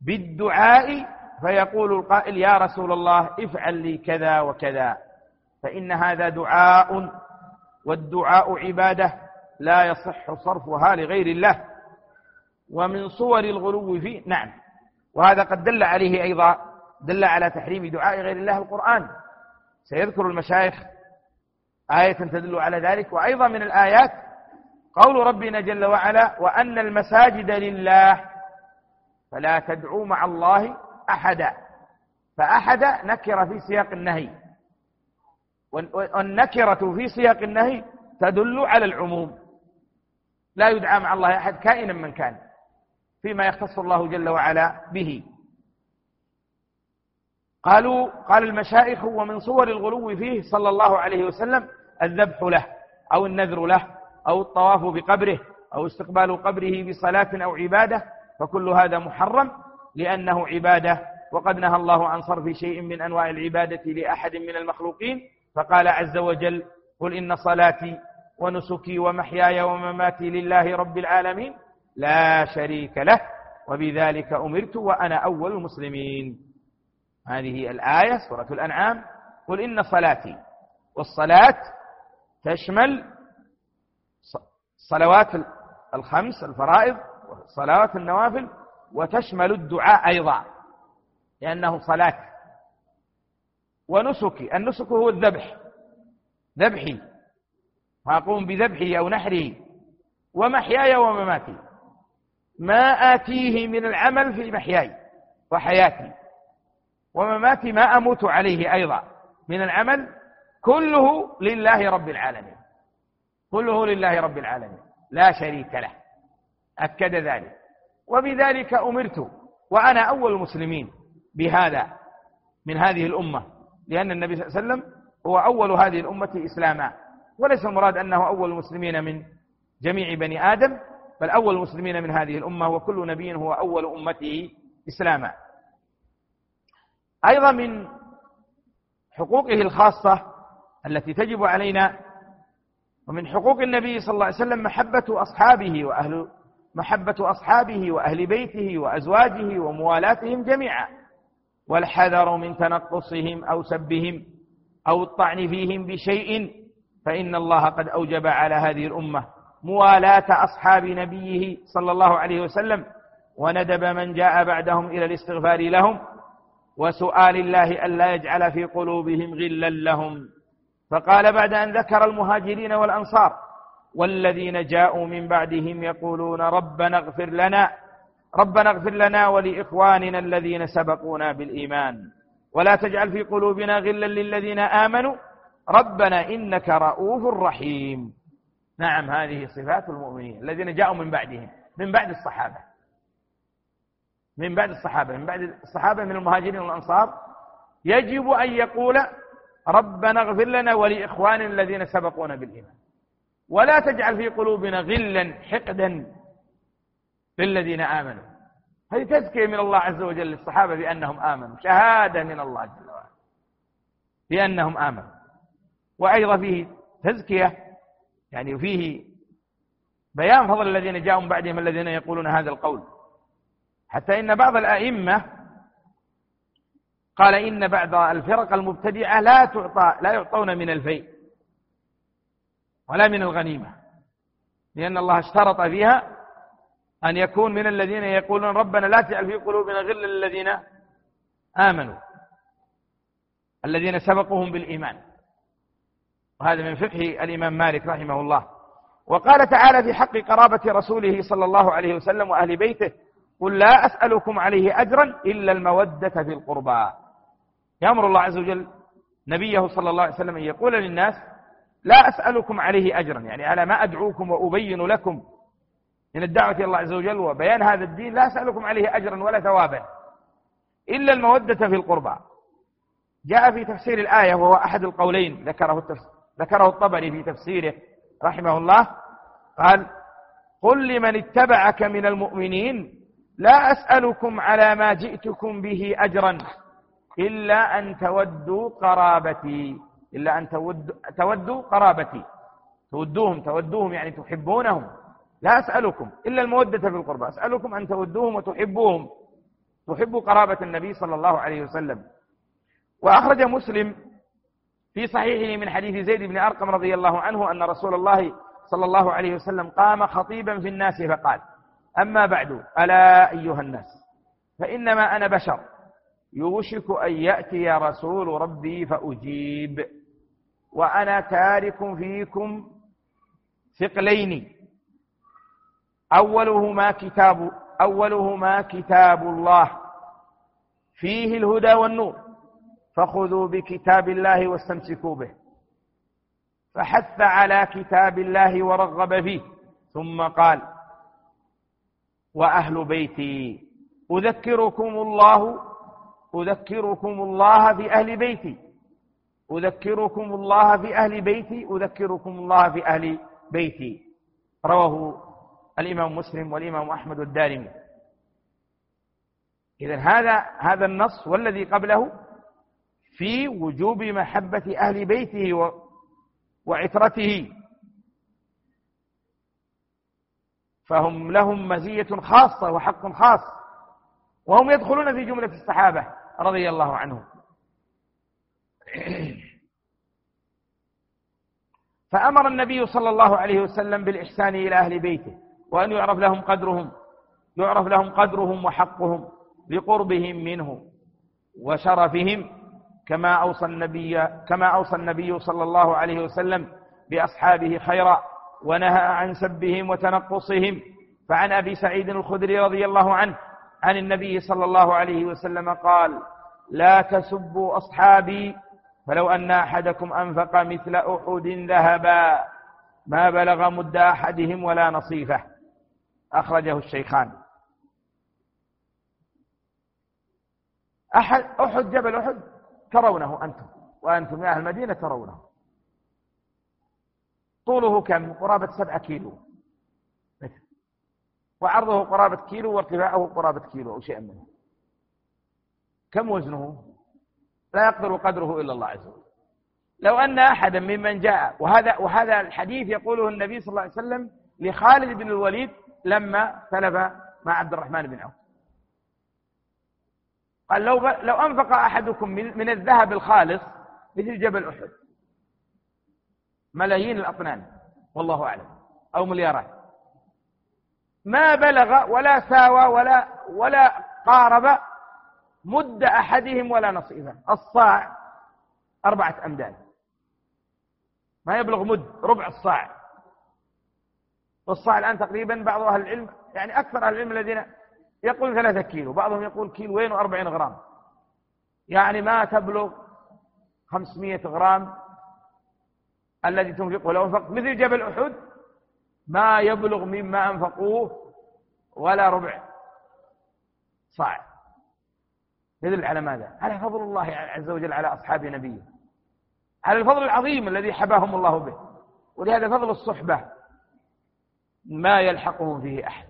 بالدعاء فيقول القائل يا رسول الله افعل لي كذا وكذا فإن هذا دعاء والدعاء عبادة لا يصح صرفها لغير الله. ومن صور الغلو فيه نعم. وهذا قد دل عليه أيضا دل على تحريم دعاء غير الله القرآن. سيذكر المشايخ آية تدل على ذلك. وأيضا من الآيات قول ربنا جل وعلا وأن المساجد لله فلا تدعوا مع الله أحدا. فأحد نكر في سياق النهي. والنكرة في سياق النهي تدل على العموم. لا يدعى مع الله أحد كائنا من كان فيما يختص الله جل وعلا به. قالوا قال المشايخ ومن صور الغلو فيه صلى الله عليه وسلم الذبح له أو النذر له أو الطواف بقبره أو استقبال قبره بصلاة أو عبادة فكل هذا محرم لأنه عبادة وقد نهى الله عن صرف شيء من أنواع العبادة لأحد من المخلوقين فقال عز وجل قل إن صلاتي ونسكي ومحياي ومماتي لله رب العالمين لا شريك له وبذلك أمرت وأنا أول المسلمين. هذه الآية سورة الأنعام. قل إن صلاتي والصلاة تشمل صلوات الخمس الفرائض وصلوات النوافل وتشمل الدعاء أيضا لأنه صلاة. ونسكي. النسك هو الذبح. ذبحي. فأقوم بذبحه أو نحره ومحياي ومماتي. ما آتيه من العمل في محياي وحياتي. ومماتي ما أموت عليه أيضا. من العمل كله لله رب العالمين. كله لله رب العالمين. لا شريك له. أكد ذلك. وبذلك أمرت. وأنا أول المسلمين بهذا من هذه الأمة. لأن النبي صلى الله عليه وسلم هو أول هذه الأمة إسلاما وليس المراد أنه أول المسلمين من جميع بني آدم بل أول المسلمين من هذه الأمة وكل نبي هو أول أمته إسلاما. أيضا من حقوقه الخاصة التي تجب علينا ومن حقوق النبي صلى الله عليه وسلم محبة أصحابه وأهل محبة أصحابه وأهل بيته وأزواجه وموالاتهم جميعا. والحذر من تنقصهم أو سبهم أو الطعن فيهم بشيء فإن الله قد أوجب على هذه الأمة. موالاة أصحاب نبيه صلى الله عليه وسلم وندب من جاء بعدهم إلى الاستغفار لهم وسؤال الله ألا يجعل في قلوبهم غلا لهم. فقال بعد أن ذكر المهاجرين والأنصار والذين جاءوا من بعدهم يقولون ربنا اغفر لنا ربنا اغفر لنا ولإخواننا الذين سبقونا بالإيمان. ولا تجعل في قلوبنا غلا للذين آمنوا. ربنا إنك رؤوف رحيم. نعم هذه صفات المؤمنين الذين جاءوا من بعدهم من بعد الصحابة. من بعد الصحابة من بعد الصحابة من المهاجرين والأنصار. يجب أن يقول ربنا اغفر لنا ولإخواننا الذين سبقونا بالإيمان. ولا تجعل في قلوبنا غلا حقدا للذين آمنوا. هذه تزكية من الله عز وجل للصحابة بأنهم آمنوا. شهادة من الله جل وعلا بأنهم آمنوا. وأيضا فيه تزكية يعني فيه بيان فضل الذين جاءوا من بعدهم الذين يقولون هذا القول. حتى إن بعض الأئمة قال إن بعض الفرق المبتدعة لا تعطى لا يعطون من الفيء ولا من الغنيمة لأن الله اشترط فيها أن يكون من الذين يقولون ربنا لا تجعل في قلوبنا غلا للذين آمنوا. الذين سبقوهم بالإيمان. وهذا من فقه الإمام مالك رحمه الله. وقال تعالى في حق قرابة رسوله صلى الله عليه وسلم وأهل بيته قل لا أسألكم عليه أجرا إلا المودة في القربى. يأمر الله عز وجل نبيه صلى الله عليه وسلم أن يقول للناس لا أسألكم عليه أجرا يعني على ما أدعوكم وأبين لكم من الدعوة إلى الله عز وجل وبيان هذا الدين لا أسألكم عليه أجرا ولا ثوابا إلا المودة في القربى. جاء في تفسير الآية وهو أحد القولين ذكره ذكره الطبري في تفسيره رحمه الله قال قل لمن اتبعك من المؤمنين لا أسألكم على ما جئتكم به أجرا إلا أن تودوا قرابتي إلا أن تودوا قرابتي. تودوهم تودوهم يعني تحبونهم. لا أسألكم إلا المودة في القربى أسألكم أن تودوهم وتحبوهم. تحبوا قرابة النبي صلى الله عليه وسلم. وأخرج مسلم في صحيحه من حديث زيد بن أرقم رضي الله عنه أن رسول الله صلى الله عليه وسلم قام خطيبا في الناس فقال أما بعد ألا أيها الناس فإنما أنا بشر يوشك أن يأتي رسول ربي فأجيب وأنا تارك فيكم ثقلين. أولهما كتاب أولهما كتاب الله. فيه الهدى والنور. فخذوا بكتاب الله واستمسكوا به. فحث على كتاب الله ورغب فيه. ثم قال وأهل بيتي أذكركم الله أذكركم الله في أهل بيتي. أذكركم الله في أهل بيتي أذكركم الله في أهل بيتي. رواه الإمام مسلم والإمام أحمد والدارمي إذا هذا هذا النص والذي قبله في وجوب محبة أهل بيته وعترته. فهم لهم مزية خاصة وحق خاص وهم يدخلون في جملة الصحابة رضي الله عنهم. فأمر النبي صلى الله عليه وسلم بالإحسان إلى أهل بيته. وأن يعرف لهم قدرهم يعرف لهم قدرهم وحقهم لقربهم منه وشرفهم كما أوصى النبي كما أوصى النبي صلى الله عليه وسلم بأصحابه خيرا ونهى عن سبهم وتنقصهم. فعن أبي سعيد الخدري رضي الله عنه عن النبي صلى الله عليه وسلم قال لا تسبوا أصحابي فلو أن أحدكم أنفق مثل أحد ذهبا ما بلغ مد أحدهم ولا نصيفه. أخرجه الشيخان. أحد أحد جبل أحد ترونه أنتم وأنتم يا أهل المدينة ترونه. طوله كم؟ قرابة سبعة كيلو. وعرضه قرابة كيلو وارتفاعه قرابة كيلو أو شيء منه. كم وزنه؟ لا يقدر قدره إلا الله عز وجل. لو أن أحدا ممن جاء وهذا وهذا الحديث يقوله النبي صلى الله عليه وسلم لخالد بن الوليد لما تلف مع عبد الرحمن بن عوف. قال لو لو أنفق أحدكم من, من الذهب الخالص مثل جبل أحد ملايين الأطنان والله أعلم أو مليارات. ما بلغ ولا ساوى ولا ولا قارب مد أحدهم ولا نصيبه الصاع أربعة أمداد. ما يبلغ مد ربع الصاع. والصاع الآن تقريبا بعض أهل العلم يعني أكثر أهل العلم الذين يقول ثلاثة كيلو بعضهم يقول كيلوين وأربعين غرام. يعني ما تبلغ خمسمية غرام الذي تنفقه لو انفقت مثل جبل أحد ما يبلغ مما أنفقوه ولا ربع صاع. يدل على ماذا؟ على فضل الله عز وجل على أصحاب نبيه. على الفضل العظيم الذي حباهم الله به. ولهذا فضل الصحبة. ما يلحقهم فيه أحد.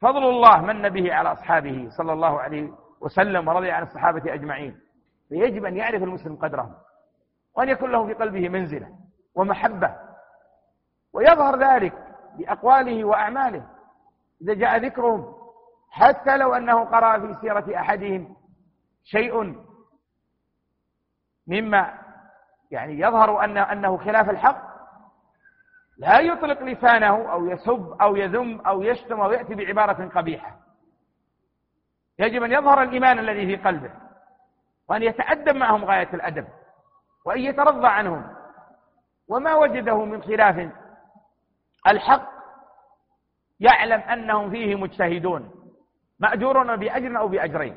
فضل الله من به على أصحابه صلى الله عليه وسلم ورضي عن الصحابة أجمعين فيجب أن يعرف المسلم قدرهم وأن يكون له في قلبه منزلة ومحبة ويظهر ذلك بأقواله وأعماله. إذا جاء ذكرهم حتى لو أنه قرأ في سيرة أحدهم شيء مما يعني يظهر أن أنه خلاف الحق لا يطلق لسانه أو يسب أو يذم أو يشتم أو يأتي بعبارة قبيحة. يجب أن يظهر الإيمان الذي في قلبه وأن يتأدب معهم غاية الأدب وأن يترضى عنهم. وما وجده من خلاف الحق يعلم أنهم فيه مجتهدون مأجورون بأجر أو بأجرين.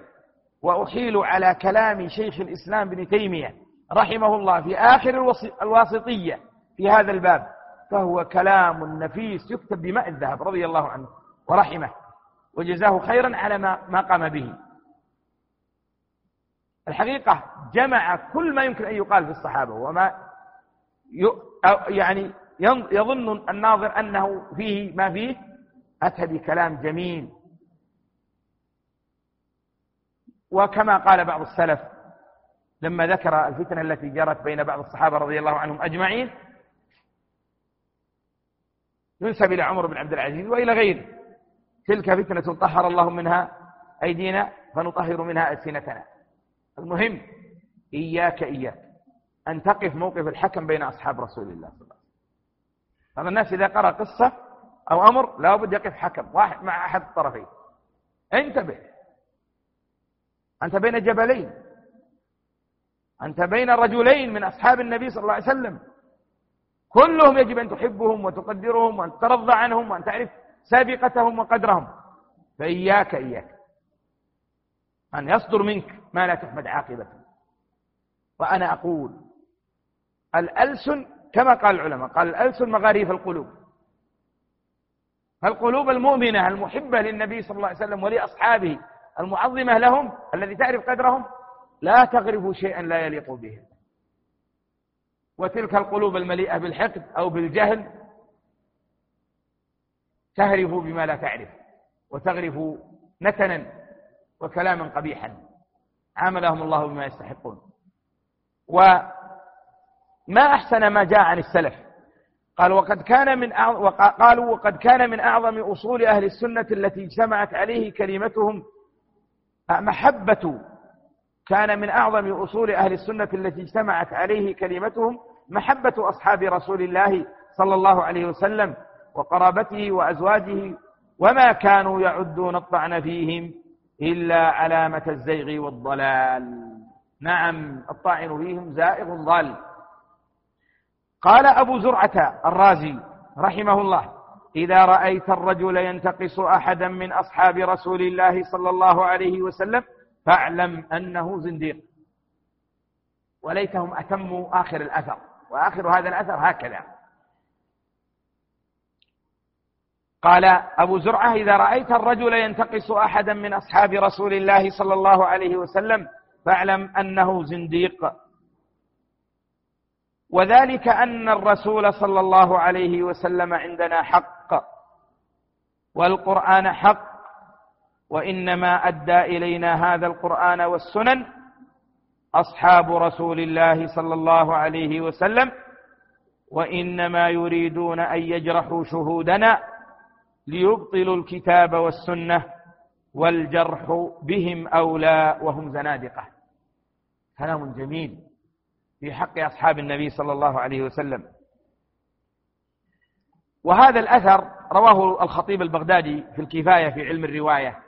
وأحيل على كلام شيخ الإسلام بن تيمية رحمه الله في آخر الواسطية في هذا الباب. فهو كلام نفيس يكتب بماء الذهب رضي الله عنه ورحمه وجزاه خيرا على ما, ما قام به. الحقيقة جمع كل ما يمكن أن يقال في الصحابة وما يعني يظن الناظر أنه فيه ما فيه أتى بكلام جميل. وكما قال بعض السلف لما ذكر الفتنة التي جرت بين بعض الصحابة رضي الله عنهم أجمعين ينسب إلى عمر بن عبد العزيز وإلى غيره. تلك فتنة طهر الله منها أيدينا فنطهر منها ألسنتنا. المهم إياك إياك أن تقف موقف الحكم بين أصحاب رسول الله صلى الله عليه وسلم. هذا الناس إذا قرأ قصة أو أمر لا بد يقف حكم واحد مع أحد الطرفين. انتبه. أنت بين جبلين. أنت بين رجلين من أصحاب النبي صلى الله عليه وسلم. كلهم يجب أن تحبهم وتقدرهم وأن ترضى عنهم وأن تعرف سابقتهم وقدرهم. فإياك إياك. أن يصدر منك ما لا تحمد عاقبته وأنا أقول الألسن كما قال العلماء قال الألسن مغاريف القلوب. القلوب المؤمنة المحبة للنبي صلى الله عليه وسلم ولأصحابه المعظمة لهم الذي تعرف قدرهم لا تغرف شيئا لا يليق بهم. وتلك القلوب المليئة بالحقد أو بالجهل تهرف بما لا تعرف وتغرف نتنا وكلاما قبيحا عاملهم الله بما يستحقون. وما أحسن ما جاء عن السلف. قال وقد كان من قالوا وقد كان من أعظم أصول أهل السنة التي اجتمعت عليه كلمتهم محبة كان من أعظم أصول أهل السنة التي اجتمعت عليه كلمتهم محبة أصحاب رسول الله صلى الله عليه وسلم وقرابته وأزواجه وما كانوا يعدون الطعن فيهم إلا علامة الزيغ والضلال. نعم الطاعن فيهم زائغ ضال. قال أبو زرعة الرازي رحمه الله إذا رأيت الرجل ينتقص أحدا من أصحاب رسول الله صلى الله عليه وسلم فاعلم أنه زنديق. وليتهم أتموا آخر الأثر. وآخر هذا الأثر هكذا. قال أبو زرعة إذا رأيت الرجل ينتقص أحدا من أصحاب رسول الله صلى الله عليه وسلم فاعلم أنه زنديق. وذلك أن الرسول صلى الله عليه وسلم عندنا حق والقرآن حق وإنما أدى إلينا هذا القرآن والسنن أصحاب رسول الله صلى الله عليه وسلم وإنما يريدون أن يجرحوا شهودنا ليبطلوا الكتاب والسنة والجرح بهم أولى وهم زنادقة. كلام جميل في حق أصحاب النبي صلى الله عليه وسلم. وهذا الأثر رواه الخطيب البغدادي في الكفاية في علم الرواية.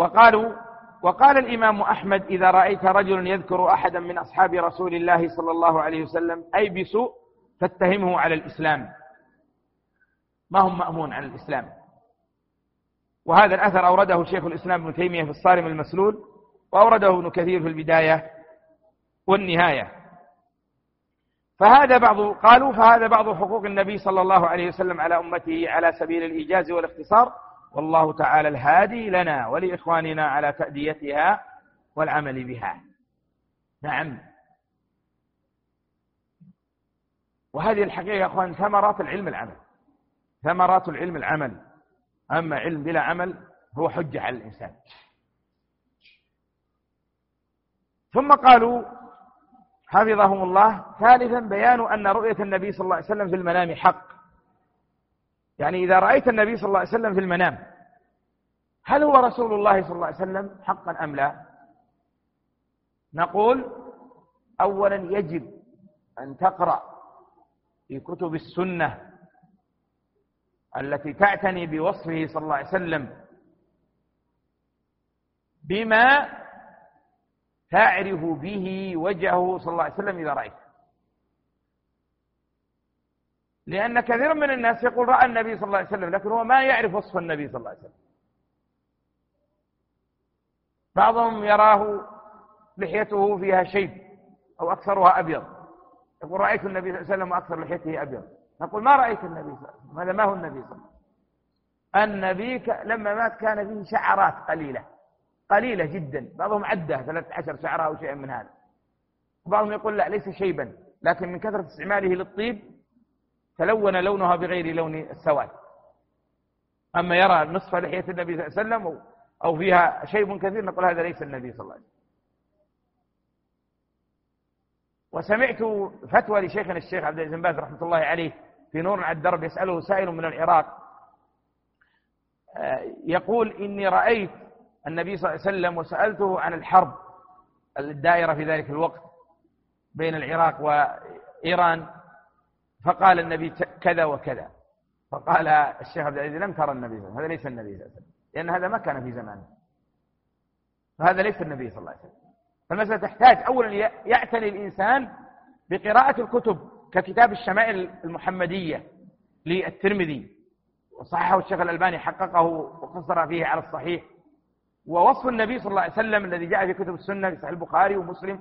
وقالوا وقال الإمام أحمد إذا رأيت رجلا يذكر أحدا من أصحاب رسول الله صلى الله عليه وسلم أي بسوء فاتهمه على الإسلام. ما هم مأمون على الإسلام. وهذا الأثر أورده شيخ الإسلام ابن تيمية في الصارم المسلول وأورده ابن كثير في البداية والنهاية. فهذا بعض قالوا فهذا بعض حقوق النبي صلى الله عليه وسلم على أمته على سبيل الإيجاز والاختصار والله تعالى الهادي لنا ولإخواننا على تأديتها والعمل بها. نعم. وهذه الحقيقة يا أخوان ثمرات العلم العمل. ثمرات العلم العمل. أما علم بلا عمل هو حجة على الإنسان. ثم قالوا حفظهم الله ثالثا بيان أن رؤية النبي صلى الله عليه وسلم في المنام حق. يعني إذا رأيت النبي صلى الله عليه وسلم في المنام هل هو رسول الله صلى الله عليه وسلم حقا أم لا؟ نقول أولا يجب أن تقرأ في كتب السنة التي تعتني بوصفه صلى الله عليه وسلم بما تعرف به وجهه صلى الله عليه وسلم إذا رأيته لأن كثير من الناس يقول رأى النبي صلى الله عليه وسلم لكن هو ما يعرف وصف النبي صلى الله عليه وسلم. بعضهم يراه لحيته فيها شيب أو أكثرها أبيض. يقول رأيت النبي صلى الله عليه وسلم وأكثر لحيته أبيض. نقول ما رأيت النبي صلى الله عليه وسلم؟ هذا ما هو النبي صلى الله عليه وسلم. النبي لما مات كان فيه شعرات قليلة. قليلة جدا. بعضهم عدها 13 شعرة أو شيء من هذا. وبعضهم يقول لا ليس شيبا. لكن من كثرة استعماله للطيب تلون لونها بغير لون السواد. أما يرى نصف لحية النبي صلى الله عليه وسلم أو فيها شيء كثير نقول هذا ليس النبي صلى الله عليه وسلم. وسمعت فتوى لشيخنا الشيخ عبد العزيز بن باز رحمة الله عليه في نور على الدرب يسأله سائل من العراق آه، يقول إني رأيت النبي صلى الله عليه وسلم وسألته عن الحرب الدائرة في ذلك الوقت بين العراق وإيران فقال النبي كذا وكذا. فقال الشيخ عبد العزيز لم ترى النبي صلى الله عليه وسلم. هذا ليس النبي صلى الله عليه وسلم. لأن هذا ما كان في زمانه. فهذا ليس النبي صلى الله عليه وسلم. فالمسألة تحتاج أولا يعتني الإنسان بقراءة الكتب ككتاب الشمائل المحمدية للترمذي. وصححه الشيخ الألباني حققه وقصر فيه على الصحيح. ووصف النبي صلى الله عليه وسلم الذي جاء في كتب السنة في صحيح البخاري ومسلم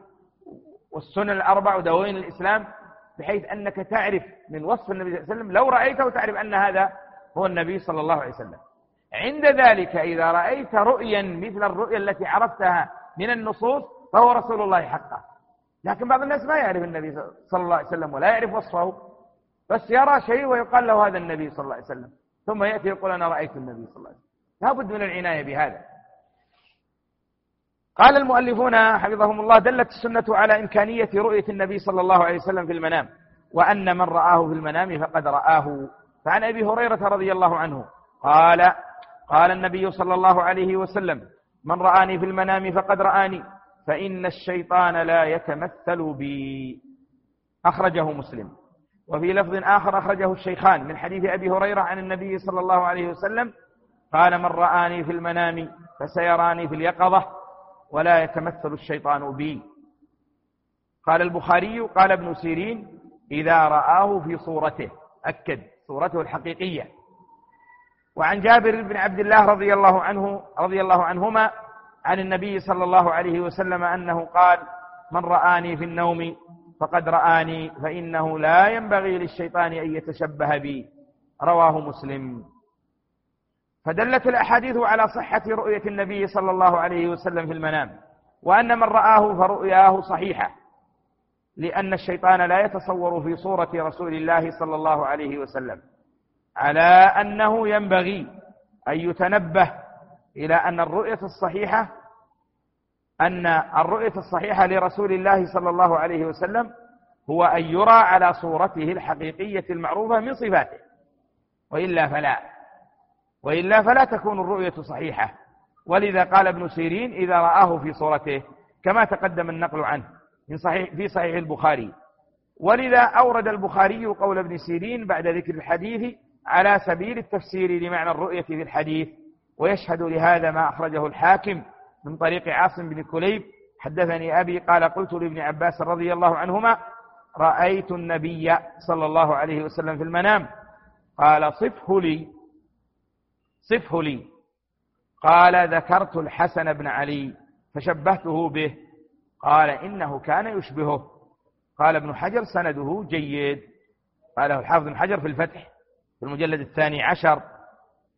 والسنن الأربع ودواوين الإسلام بحيث أنك تعرف من وصف النبي صلى الله عليه وسلم لو رأيته تعرف أن هذا هو النبي صلى الله عليه وسلم. عند ذلك إذا رأيت رؤيا مثل الرؤيا التي عرفتها من النصوص فهو رسول الله حقا. لكن بعض الناس ما يعرف النبي صلى الله عليه وسلم ولا يعرف وصفه. بس يرى شيء ويقال له هذا النبي صلى الله عليه وسلم. ثم يأتي يقول أنا رأيت النبي صلى الله عليه وسلم. لابد من العناية بهذا. قال المؤلفون حفظهم الله دلت السنة على إمكانية رؤية النبي صلى الله عليه وسلم في المنام وأن من رآه في المنام فقد رآه. فعن أبي هريرة رضي الله عنه قال قال النبي صلى الله عليه وسلم من رآني في المنام فقد رآني فإن الشيطان لا يتمثل بي. أخرجه مسلم. وفي لفظ آخر أخرجه الشيخان من حديث أبي هريرة عن النبي صلى الله عليه وسلم قال من رآني في المنام فسيراني في اليقظة ولا يتمثل الشيطان بي. قال البخاري قال ابن سيرين إذا رآه في صورته. أكد صورته الحقيقية. وعن جابر بن عبد الله رضي الله عنه رضي الله عنهما عن النبي صلى الله عليه وسلم أنه قال من رآني في النوم فقد رآني فإنه لا ينبغي للشيطان أن يتشبه بي. رواه مسلم. فدلت الأحاديث على صحة رؤية النبي صلى الله عليه وسلم في المنام وأن من رآه فرؤياه صحيحة لأن الشيطان لا يتصور في صورة رسول الله صلى الله عليه وسلم على أنه ينبغي أن يتنبه إلى أن الرؤية الصحيحة أن الرؤية الصحيحة لرسول الله صلى الله عليه وسلم هو أن يرى على صورته الحقيقية المعروفة من صفاته وإلا فلا. وإلا فلا تكون الرؤية صحيحة. ولذا قال ابن سيرين إذا رآه في صورته كما تقدم النقل عنه من صحيح في صحيح البخاري. ولذا أورد البخاري قول ابن سيرين بعد ذكر الحديث على سبيل التفسير لمعنى الرؤية في الحديث ويشهد لهذا ما أخرجه الحاكم من طريق عاصم بن كليب. حدثني أبي قال قلت لابن عباس رضي الله عنهما رأيت النبي صلى الله عليه وسلم في المنام. قال صفه لي. صفه لي. قال ذكرت الحسن بن علي فشبهته به. قال إنه كان يشبهه. قال ابن حجر سنده جيد. قاله الحافظ بن حجر في الفتح في المجلد الثاني عشر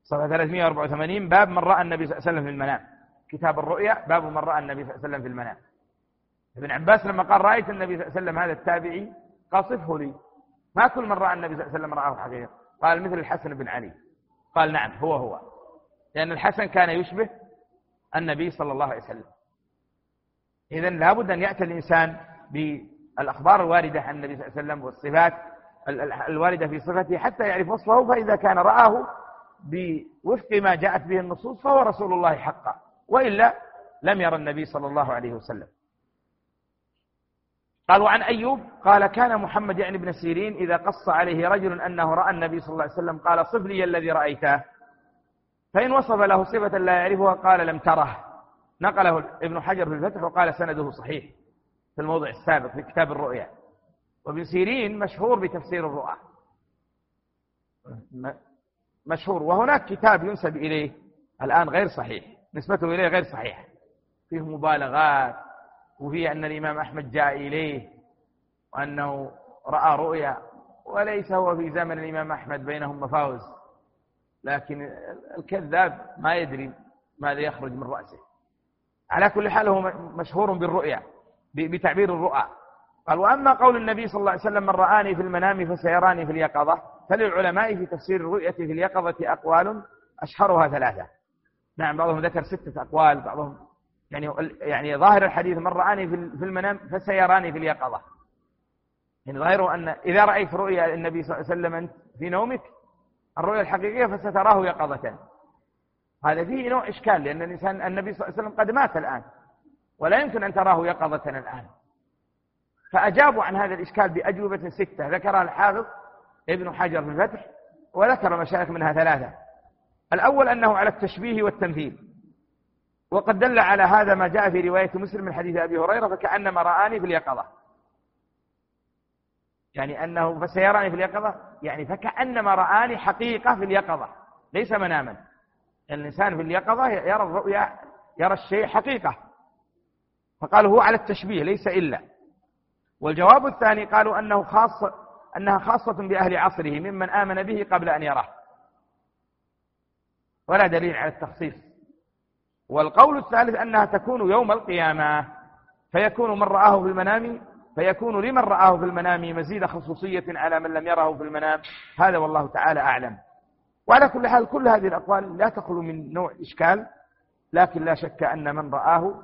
صفحة 384 باب من رأى النبي صلى الله عليه وسلم في المنام. كتاب الرؤيا باب من رأى النبي صلى الله عليه وسلم في المنام. ابن عباس لما قال رأيت النبي صلى الله عليه وسلم هذا التابعي قال صفه لي. ما كل من رأى النبي صلى الله عليه وسلم رآه حقيقة. قال مثل الحسن بن علي. قال نعم هو هو. لأن الحسن كان يشبه النبي صلى الله عليه وسلم. إذا لابد أن يأتي الإنسان بالأخبار الواردة عن النبي صلى الله عليه وسلم والصفات الواردة في صفته حتى يعرف وصفه فإذا كان رآه بوفق ما جاءت به النصوص فهو رسول الله حقا. وإلا لم يرى النبي صلى الله عليه وسلم. قال وعن أيوب قال كان محمد يعني ابن سيرين إذا قص عليه رجل أنه رأى النبي صلى الله عليه وسلم قال صف لي الذي رأيته. فإن وصف له صفة لا يعرفها قال لم تره. نقله ابن حجر في الفتح وقال سنده صحيح في الموضع السابق في كتاب الرؤيا. وابن سيرين مشهور بتفسير الرؤى. مشهور. وهناك كتاب ينسب إليه الآن غير صحيح نسبته إليه غير صحيح. فيه مبالغات وفيه أن الإمام أحمد جاء إليه وأنه رأى رؤيا وليس هو في زمن الإمام أحمد بينهم مفاوز. لكن الكذاب ما يدري ماذا يخرج من رأسه. على كل حال هو مشهور بالرؤيا بتعبير الرؤى. قال وأما قول النبي صلى الله عليه وسلم من رآني في المنام فسيراني في اليقظة فللعلماء في تفسير الرؤية في اليقظة أقوال أشهرها ثلاثة. نعم بعضهم ذكر ستة أقوال بعضهم يعني يعني ظاهر الحديث من رآني في المنام فسيراني في اليقظة. يعني ظاهره أن إذا رأيت رؤيا النبي صلى الله عليه وسلم أنت في نومك الرؤيا الحقيقية فستراه يقظة هذا فيه نوع إشكال لأن الإنسان النبي صلى الله عليه وسلم قد مات الآن ولا يمكن أن تراه يقظة الآن. فأجابوا عن هذا الإشكال بأجوبة ستة. ذكرها الحافظ ابن حجر في الفتح وذكر مشايخ منها ثلاثة. الأول أنه على التشبيه والتمثيل. وقد دل على هذا ما جاء في رواية مسلم من حديث أبي هريرة فكأنما رآني في اليقظة. يعني أنه فسيراني في اليقظة؟ يعني فكأنما رآني حقيقة في اليقظة ليس مناما. الإنسان في اليقظة يرى الرؤيا يرى الشيء حقيقة. فقالوا هو على التشبيه ليس إلا. والجواب الثاني قالوا أنه خاص أنها خاصة بأهل عصره ممن آمن به قبل أن يراه. ولا دليل على التخصيص. والقول الثالث أنها تكون يوم القيامة فيكون من رآه في المنام فيكون لمن رآه في المنام مزيد خصوصية على من لم يره في المنام. هذا والله تعالى أعلم. وعلى كل حال كل هذه الأقوال لا تخلو من نوع إشكال لكن لا شك أن من رآه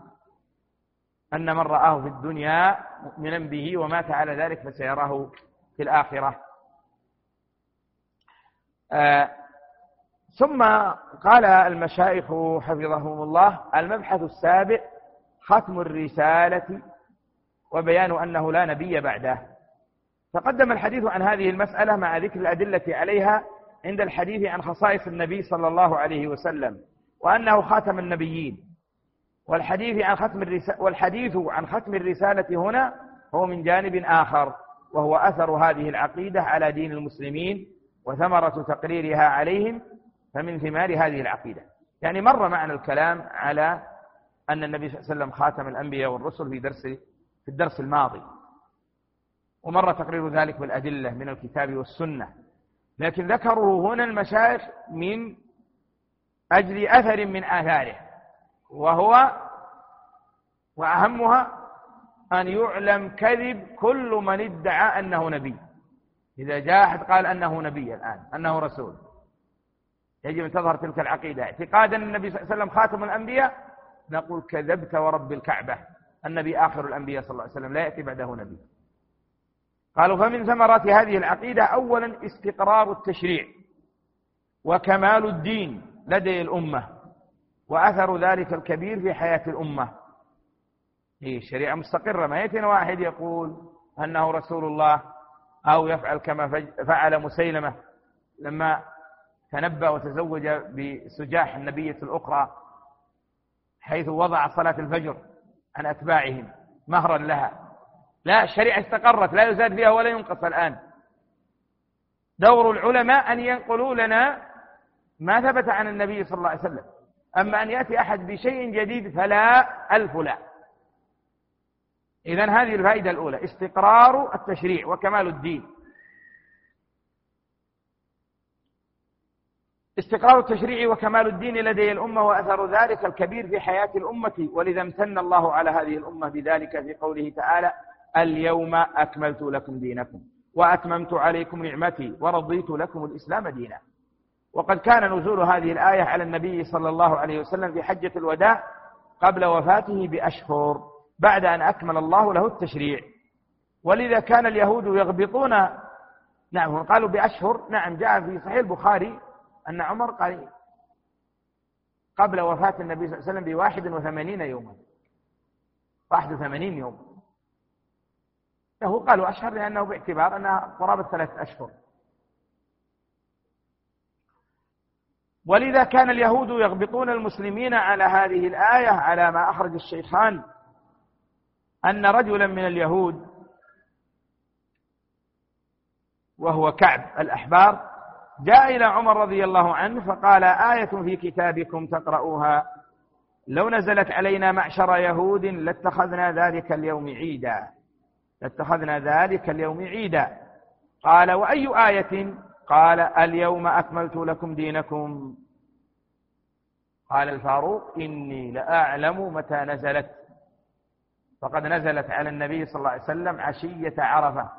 أن من رآه في الدنيا مؤمنا به ومات على ذلك فسيراه في الآخرة. آه ثم قال المشايخ حفظهم الله المبحث السابع ختم الرسالة وبيان أنه لا نبي بعده. تقدم الحديث عن هذه المسألة مع ذكر الأدلة عليها عند الحديث عن خصائص النبي صلى الله عليه وسلم وأنه خاتم النبيين. والحديث عن ختم الرسالة والحديث عن ختم الرسالة هنا هو من جانب آخر وهو أثر هذه العقيدة على دين المسلمين وثمرة تقريرها عليهم فمن ثمار هذه العقيدة. يعني مر معنا الكلام على أن النبي صلى الله عليه وسلم خاتم الأنبياء والرسل في درس في الدرس الماضي. ومر تقرير ذلك بالأدلة من الكتاب والسنة. لكن ذكروا هنا المشايخ من أجل أثر من آثاره. وهو وأهمها أن يعلم كذب كل من ادعى أنه نبي. إذا جاء أحد قال أنه نبي الآن أنه رسول. يجب أن تظهر تلك العقيدة. اعتقادا النبي صلى الله عليه وسلم خاتم الأنبياء نقول كذبت ورب الكعبة. النبي آخر الأنبياء صلى الله عليه وسلم لا يأتي بعده نبي. قالوا فمن ثمرات هذه العقيدة أولا استقرار التشريع وكمال الدين لدي الأمة وأثر ذلك الكبير في حياة الأمة. هي الشريعة مستقرة. ما يأتينا واحد يقول أنه رسول الله أو يفعل كما فعل مسيلمة. لما تنبأ وتزوج بسجاح النبية الأخرى حيث وضع صلاة الفجر عن أتباعهم مهرا لها. لا الشريعة استقرت لا يزاد فيها ولا ينقص الآن. دور العلماء أن ينقلوا لنا ما ثبت عن النبي صلى الله عليه وسلم. أما أن يأتي أحد بشيء جديد فلا ألف لا. إذا هذه الفائدة الأولى استقرار التشريع وكمال الدين. استقرار التشريع وكمال الدين لدي الأمة وأثر ذلك الكبير في حياة الأمة ولذا امتن الله على هذه الأمة بذلك في قوله تعالى اليوم أكملت لكم دينكم وأتممت عليكم نعمتي ورضيت لكم الإسلام دينا. وقد كان نزول هذه الآية على النبي صلى الله عليه وسلم في حجة الوداع قبل وفاته بأشهر بعد أن أكمل الله له التشريع. ولذا كان اليهود يغبطون نعم قالوا بأشهر نعم جاء في صحيح البخاري أن عمر قال قبل وفاة النبي صلى الله عليه وسلم بواحد وثمانين يوما. واحد وثمانين يوم. له قالوا أشهر لأنه باعتبار أنها قرابة ثلاثة أشهر. ولذا كان اليهود يغبطون المسلمين على هذه الآية على ما أخرج الشيخان أن رجلا من اليهود وهو كعب الأحبار جاء إلى عمر رضي الله عنه فقال آية في كتابكم تقرؤوها. لو نزلت علينا معشر يهود لاتخذنا ذلك اليوم عيدا. لاتخذنا ذلك اليوم عيدا. قال وأي آية؟ قال اليوم أكملت لكم دينكم. قال الفاروق إني لأعلم متى نزلت. فقد نزلت على النبي صلى الله عليه وسلم عشية عرفة.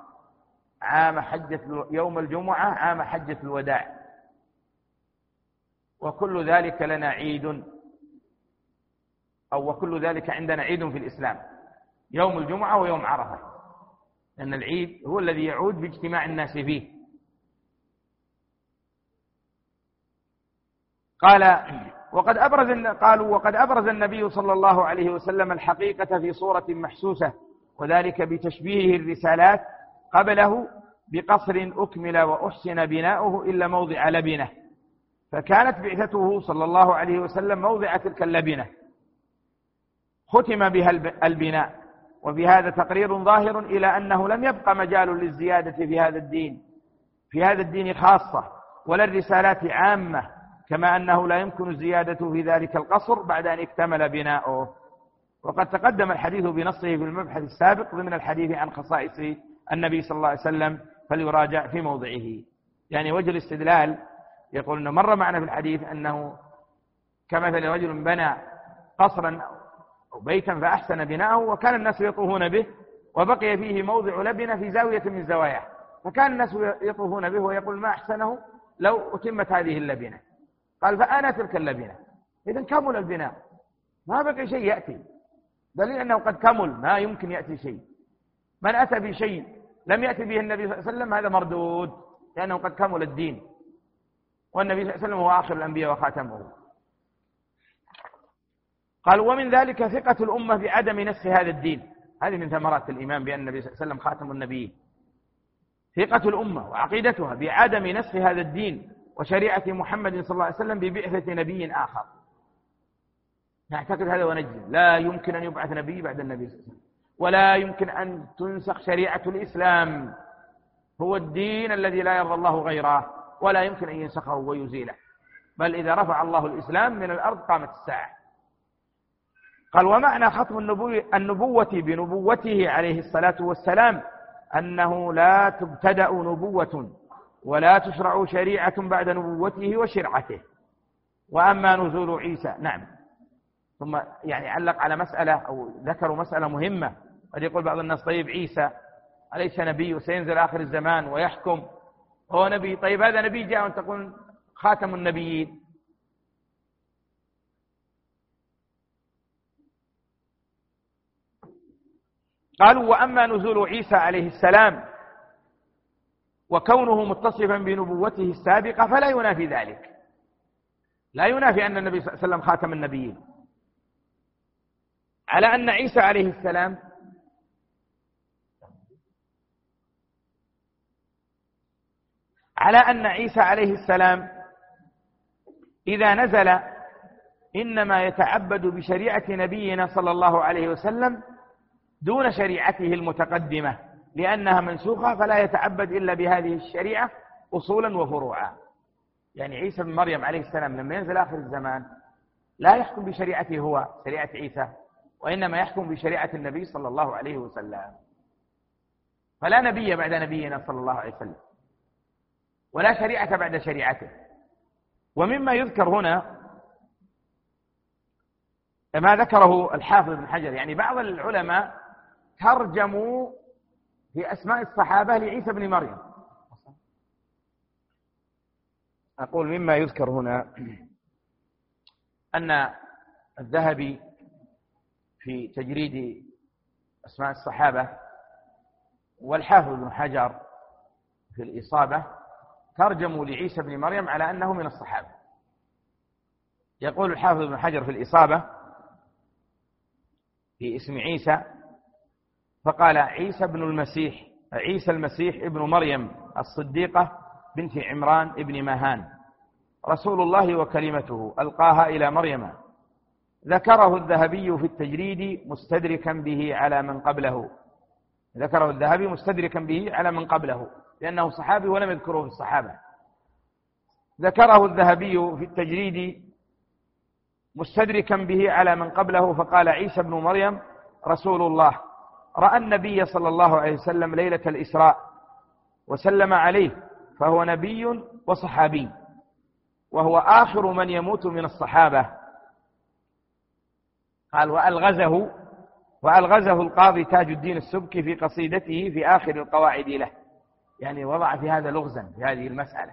عام حجة يوم الجمعة عام حجة الوداع. وكل ذلك لنا عيد. أو وكل ذلك عندنا عيد في الإسلام. يوم الجمعة ويوم عرفة. لأن العيد هو الذي يعود باجتماع الناس فيه. قال وقد أبرز قالوا وقد أبرز النبي صلى الله عليه وسلم الحقيقة في صورة محسوسة وذلك بتشبيهه الرسالات قبله بقصر أكمل وأحسن بناؤه إلا موضع لبنة. فكانت بعثته صلى الله عليه وسلم موضع تلك اللبنة. ختم بها البناء. وفي هذا تقرير ظاهر إلى أنه لم يبقى مجال للزيادة في هذا الدين في هذا الدين خاصة ولا الرسالات عامة كما أنه لا يمكن الزيادة في ذلك القصر بعد أن اكتمل بناؤه. وقد تقدم الحديث بنصه في المبحث السابق ضمن الحديث عن خصائص النبي صلى الله عليه وسلم فليراجع في موضعه. يعني وجه الاستدلال يقول أنه مر معنا في الحديث أنه كمثل رجل بنى قصرا أو بيتا فأحسن بناءه وكان الناس يطوفون به وبقي فيه موضع لبنة في زاوية من زواياه. فكان الناس يطوفون به ويقول ما أحسنه لو أتمت هذه اللبنة. قال فأنا تلك اللبنة. إذا كمل البناء. ما بقي شيء يأتي. دليل أنه قد كمل. ما يمكن يأتي شيء. من أتى بشيء لم يأتي به النبي صلى الله عليه وسلم هذا مردود لأنه قد كمل الدين. والنبي صلى الله عليه وسلم هو آخر الأنبياء وخاتمه قال ومن ذلك ثقة الأمة بعدم نسخ هذا الدين. هذه من ثمرات الإيمان بأن النبي صلى الله عليه وسلم خاتم النبيين. ثقة الأمة وعقيدتها بعدم نسخ هذا الدين وشريعة محمد صلى الله عليه وسلم ببعثة نبي آخر. نعتقد هذا ونجزم. لا يمكن أن يبعث نبي بعد النبي صلى الله عليه وسلم. ولا يمكن أن تنسخ شريعة الإسلام. هو الدين الذي لا يرضى الله غيره ولا يمكن أن ينسخه ويزيله. بل إذا رفع الله الإسلام من الأرض قامت الساعة. قال ومعنى ختم النبوة بنبوته عليه الصلاة والسلام أنه لا تبتدأ نبوة ولا تشرع شريعة بعد نبوته وشرعته. وأما نزول عيسى نعم. ثم يعني علق على مسألة أو ذكروا مسألة مهمة. قد يقول بعض الناس طيب عيسى أليس نبي؟ وسينزل آخر الزمان ويحكم. هو نبي طيب هذا نبي جاء وأنت تقول خاتم النبيين. قالوا وأما نزول عيسى عليه السلام وكونه متصفا بنبوته السابقة فلا ينافي ذلك. لا ينافي أن النبي صلى الله عليه وسلم خاتم النبيين. على أن عيسى عليه السلام على أن عيسى عليه السلام إذا نزل إنما يتعبد بشريعة نبينا صلى الله عليه وسلم دون شريعته المتقدمة لأنها منسوخة فلا يتعبد إلا بهذه الشريعة أصولا وفروعا. يعني عيسى بن مريم عليه السلام لما ينزل آخر الزمان لا يحكم بشريعته هو شريعة عيسى وإنما يحكم بشريعة النبي صلى الله عليه وسلم. فلا نبي بعد نبينا صلى الله عليه وسلم. ولا شريعة بعد شريعته. ومما يذكر هنا ما ذكره الحافظ بن حجر يعني بعض العلماء ترجموا في أسماء الصحابة لعيسى بن مريم. أقول مما يذكر هنا أن الذهبي في تجريد أسماء الصحابة والحافظ بن حجر في الإصابة ترجموا لعيسى بن مريم على أنه من الصحابة. يقول الحافظ بن حجر في الإصابة في اسم عيسى فقال عيسى بن المسيح عيسى المسيح ابن مريم الصديقة بنت عمران ابن مهان. رسول الله وكلمته ألقاها إلى مريم. ذكره الذهبي في التجريد مستدركا به على من قبله. ذكره الذهبي مستدركا به على من قبله. لأنه صحابي ولم يذكره في الصحابة. ذكره الذهبي في التجريد مستدركا به على من قبله فقال عيسى بن مريم رسول الله رأى النبي صلى الله عليه وسلم ليلة الإسراء وسلم عليه فهو نبي وصحابي وهو آخر من يموت من الصحابة. قال وألغزه وألغزه القاضي تاج الدين السبكي في قصيدته في آخر القواعد له. يعني وضع في هذا لغزا في هذه المسألة.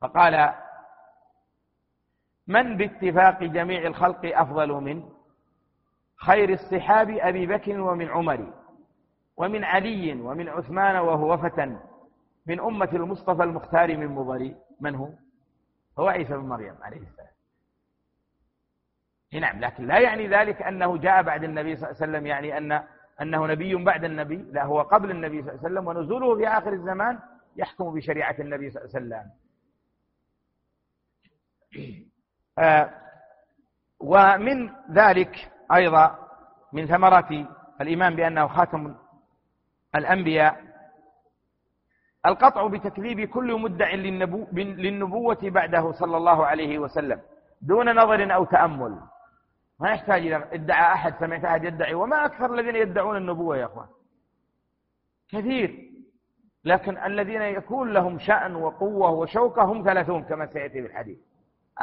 فقال من باتفاق جميع الخلق أفضل من؟ خير الصحاب أبي بكر ومن عمر ومن علي ومن عثمان وهو فتى من أمة المصطفى المختار من مضر. من هو؟ هو عيسى بن مريم عليه السلام. نعم لكن لا يعني ذلك أنه جاء بعد النبي صلى الله عليه وسلم يعني أن أنه نبي بعد النبي لا هو قبل النبي صلى الله عليه وسلم ونزوله في آخر الزمان يحكم بشريعة النبي صلى الله عليه وسلم. آه ومن ذلك أيضا من ثمرات الإيمان بأنه خاتم الأنبياء القطع بتكذيب كل مدع للنبو للنبوة بعده صلى الله عليه وسلم دون نظر أو تأمل. ما يحتاج إلى ادعى أحد سمعت أحد يدعي؟ وما أكثر الذين يدعون النبوة يا أخوان. كثير. لكن الذين يكون لهم شأن وقوة وشوكة هم ثلاثون كما سيأتي في الحديث.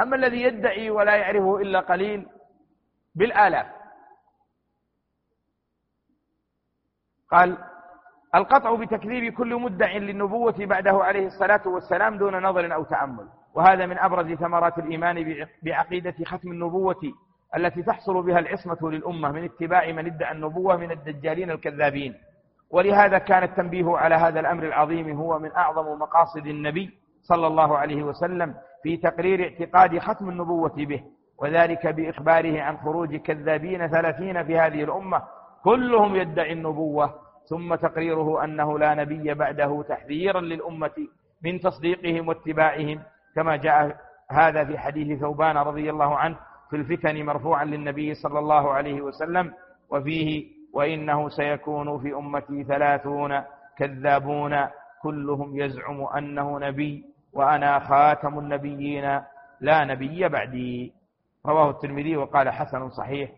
أما الذي يدعي ولا يعرفه إلا قليل بالآلاف. قال القطع بتكذيب كل مدع للنبوة بعده عليه الصلاة والسلام دون نظر أو تأمل. وهذا من أبرز ثمرات الإيمان بعقيدة ختم النبوة. التي تحصل بها العصمة للأمة من اتباع من ادعى النبوة من الدجالين الكذابين. ولهذا كان التنبيه على هذا الأمر العظيم هو من أعظم مقاصد النبي صلى الله عليه وسلم في تقرير اعتقاد ختم النبوة به وذلك بإخباره عن خروج كذابين ثلاثين في هذه الأمة كلهم يدعي النبوة ثم تقريره أنه لا نبي بعده تحذيرا للأمة من تصديقهم واتباعهم كما جاء هذا في حديث ثوبان رضي الله عنه في الفتن مرفوعا للنبي صلى الله عليه وسلم وفيه وإنه سيكون في أمتي ثلاثون كذابون كلهم يزعم أنه نبي وأنا خاتم النبيين لا نبي بعدي. رواه الترمذي وقال حسن صحيح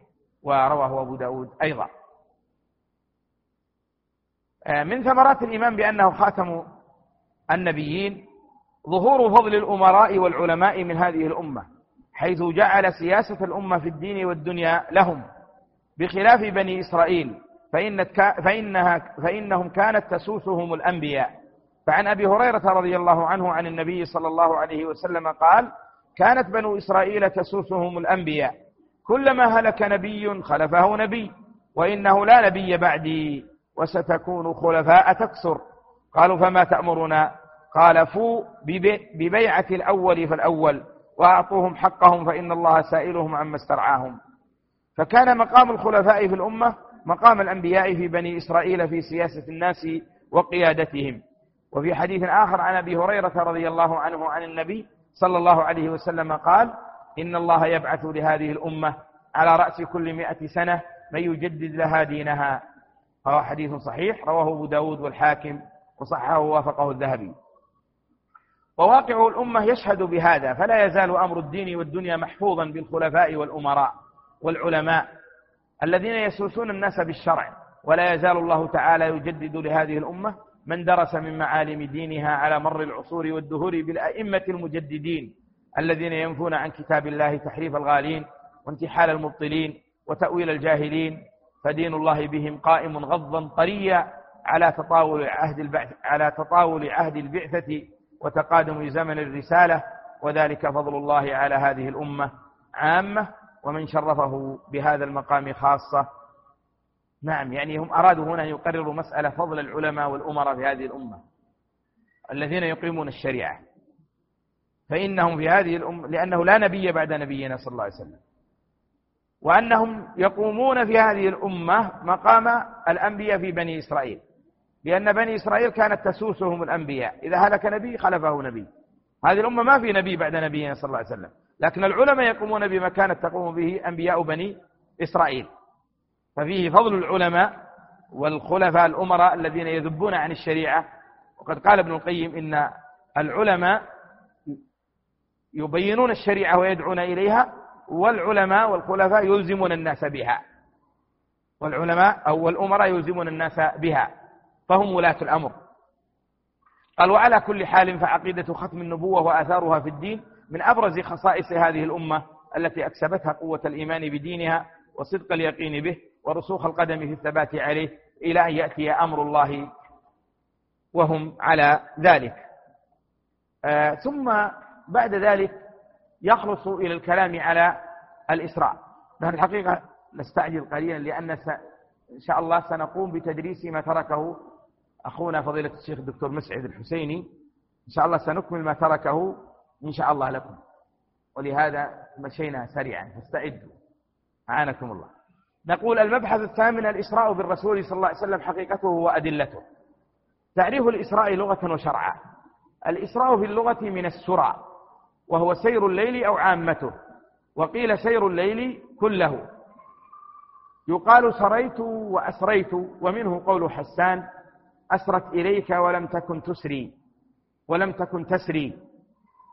ورواه أبو داود أيضا. آه، من ثمرات الإيمان بأنه خاتم النبيين ظهور فضل الأمراء والعلماء من هذه الأمة. حيث جعل سياسة الأمة في الدين والدنيا لهم. بخلاف بني إسرائيل فإن فإنها فإنهم كانت تسوسهم الأنبياء. فعن أبي هريرة رضي الله عنه عن النبي صلى الله عليه وسلم قال كانت بنو إسرائيل تسوسهم الأنبياء. كلما هلك نبي خلفه نبي وإنه لا نبي بعدي وستكون خلفاء تكسر قالوا فما تأمرنا؟ قال فو ببيعة الأول فالأول. وأعطوهم حقهم فإن الله سائلهم عما استرعاهم. فكان مقام الخلفاء في الأمة مقام الأنبياء في بني إسرائيل في سياسة الناس وقيادتهم. وفي حديث آخر عن أبي هريرة رضي الله عنه عن النبي صلى الله عليه وسلم قال إن الله يبعث لهذه الأمة على رأس كل مئة سنة من يجدد لها دينها. فهو حديث صحيح رواه أبو داود والحاكم وصححه ووافقه الذهبي. وواقع الأمة يشهد بهذا فلا يزال أمر الدين والدنيا محفوظا بالخلفاء والأمراء والعلماء الذين يسوسون الناس بالشرع ولا يزال الله تعالى يجدد لهذه الأمة من درس من معالم دينها على مر العصور والدهور بالأئمة المجددين الذين ينفون عن كتاب الله تحريف الغالين وانتحال المبطلين وتأويل الجاهلين فدين الله بهم قائم غضا طريا على تطاول عهد البعث على تطاول عهد البعثة وتقادم زمن الرسالة وذلك فضل الله على هذه الأمة عامة ومن شرفه بهذا المقام خاصة. نعم يعني هم أرادوا هنا أن يقرروا مسألة فضل العلماء والأمراء في هذه الأمة الذين يقيمون الشريعة. فإنهم في هذه الأمة لأنه لا نبي بعد نبينا صلى الله عليه وسلم. وأنهم يقومون في هذه الأمة مقام الأنبياء في بني إسرائيل. لأن بني إسرائيل كانت تسوسهم الأنبياء. إذا هلك نبي خلفه نبي. هذه الأمة ما في نبي بعد نبينا صلى الله عليه وسلم. لكن العلماء يقومون بما كانت تقوم به أنبياء بني إسرائيل. ففيه فضل العلماء والخلفاء الأمراء الذين يذبون عن الشريعة. وقد قال ابن القيم إن العلماء يبينون الشريعة ويدعون إليها والعلماء والخلفاء يلزمون الناس بها. والعلماء أو الأمراء يلزمون الناس بها. فهم ولاة الأمر. قال وعلى كل حال فعقيدة ختم النبوة وآثارها في الدين من أبرز خصائص هذه الأمة التي أكسبتها قوة الإيمان بدينها وصدق اليقين به ورسوخ القدم في الثبات عليه إلى أن يأتي أمر الله وهم على ذلك. آه ثم بعد ذلك يخلص إلى الكلام على الإسراء. نحن الحقيقة نستعجل قليلا لأن إن شاء الله سنقوم بتدريس ما تركه أخونا فضيلة الشيخ الدكتور مسعد الحسيني إن شاء الله سنكمل ما تركه إن شاء الله لكم. ولهذا مشينا سريعا فاستعدوا. أعانكم الله. نقول المبحث الثامن الإسراء بالرسول صلى الله عليه وسلم حقيقته وأدلته. تعريف الإسراء لغة وشرعا. الإسراء في اللغة من السرى وهو سير الليل أو عامته. وقيل سير الليل كله. يقال سريت وأسريت ومنه قول حسان. أسرت إليك ولم تكن تسري ولم تكن تسري.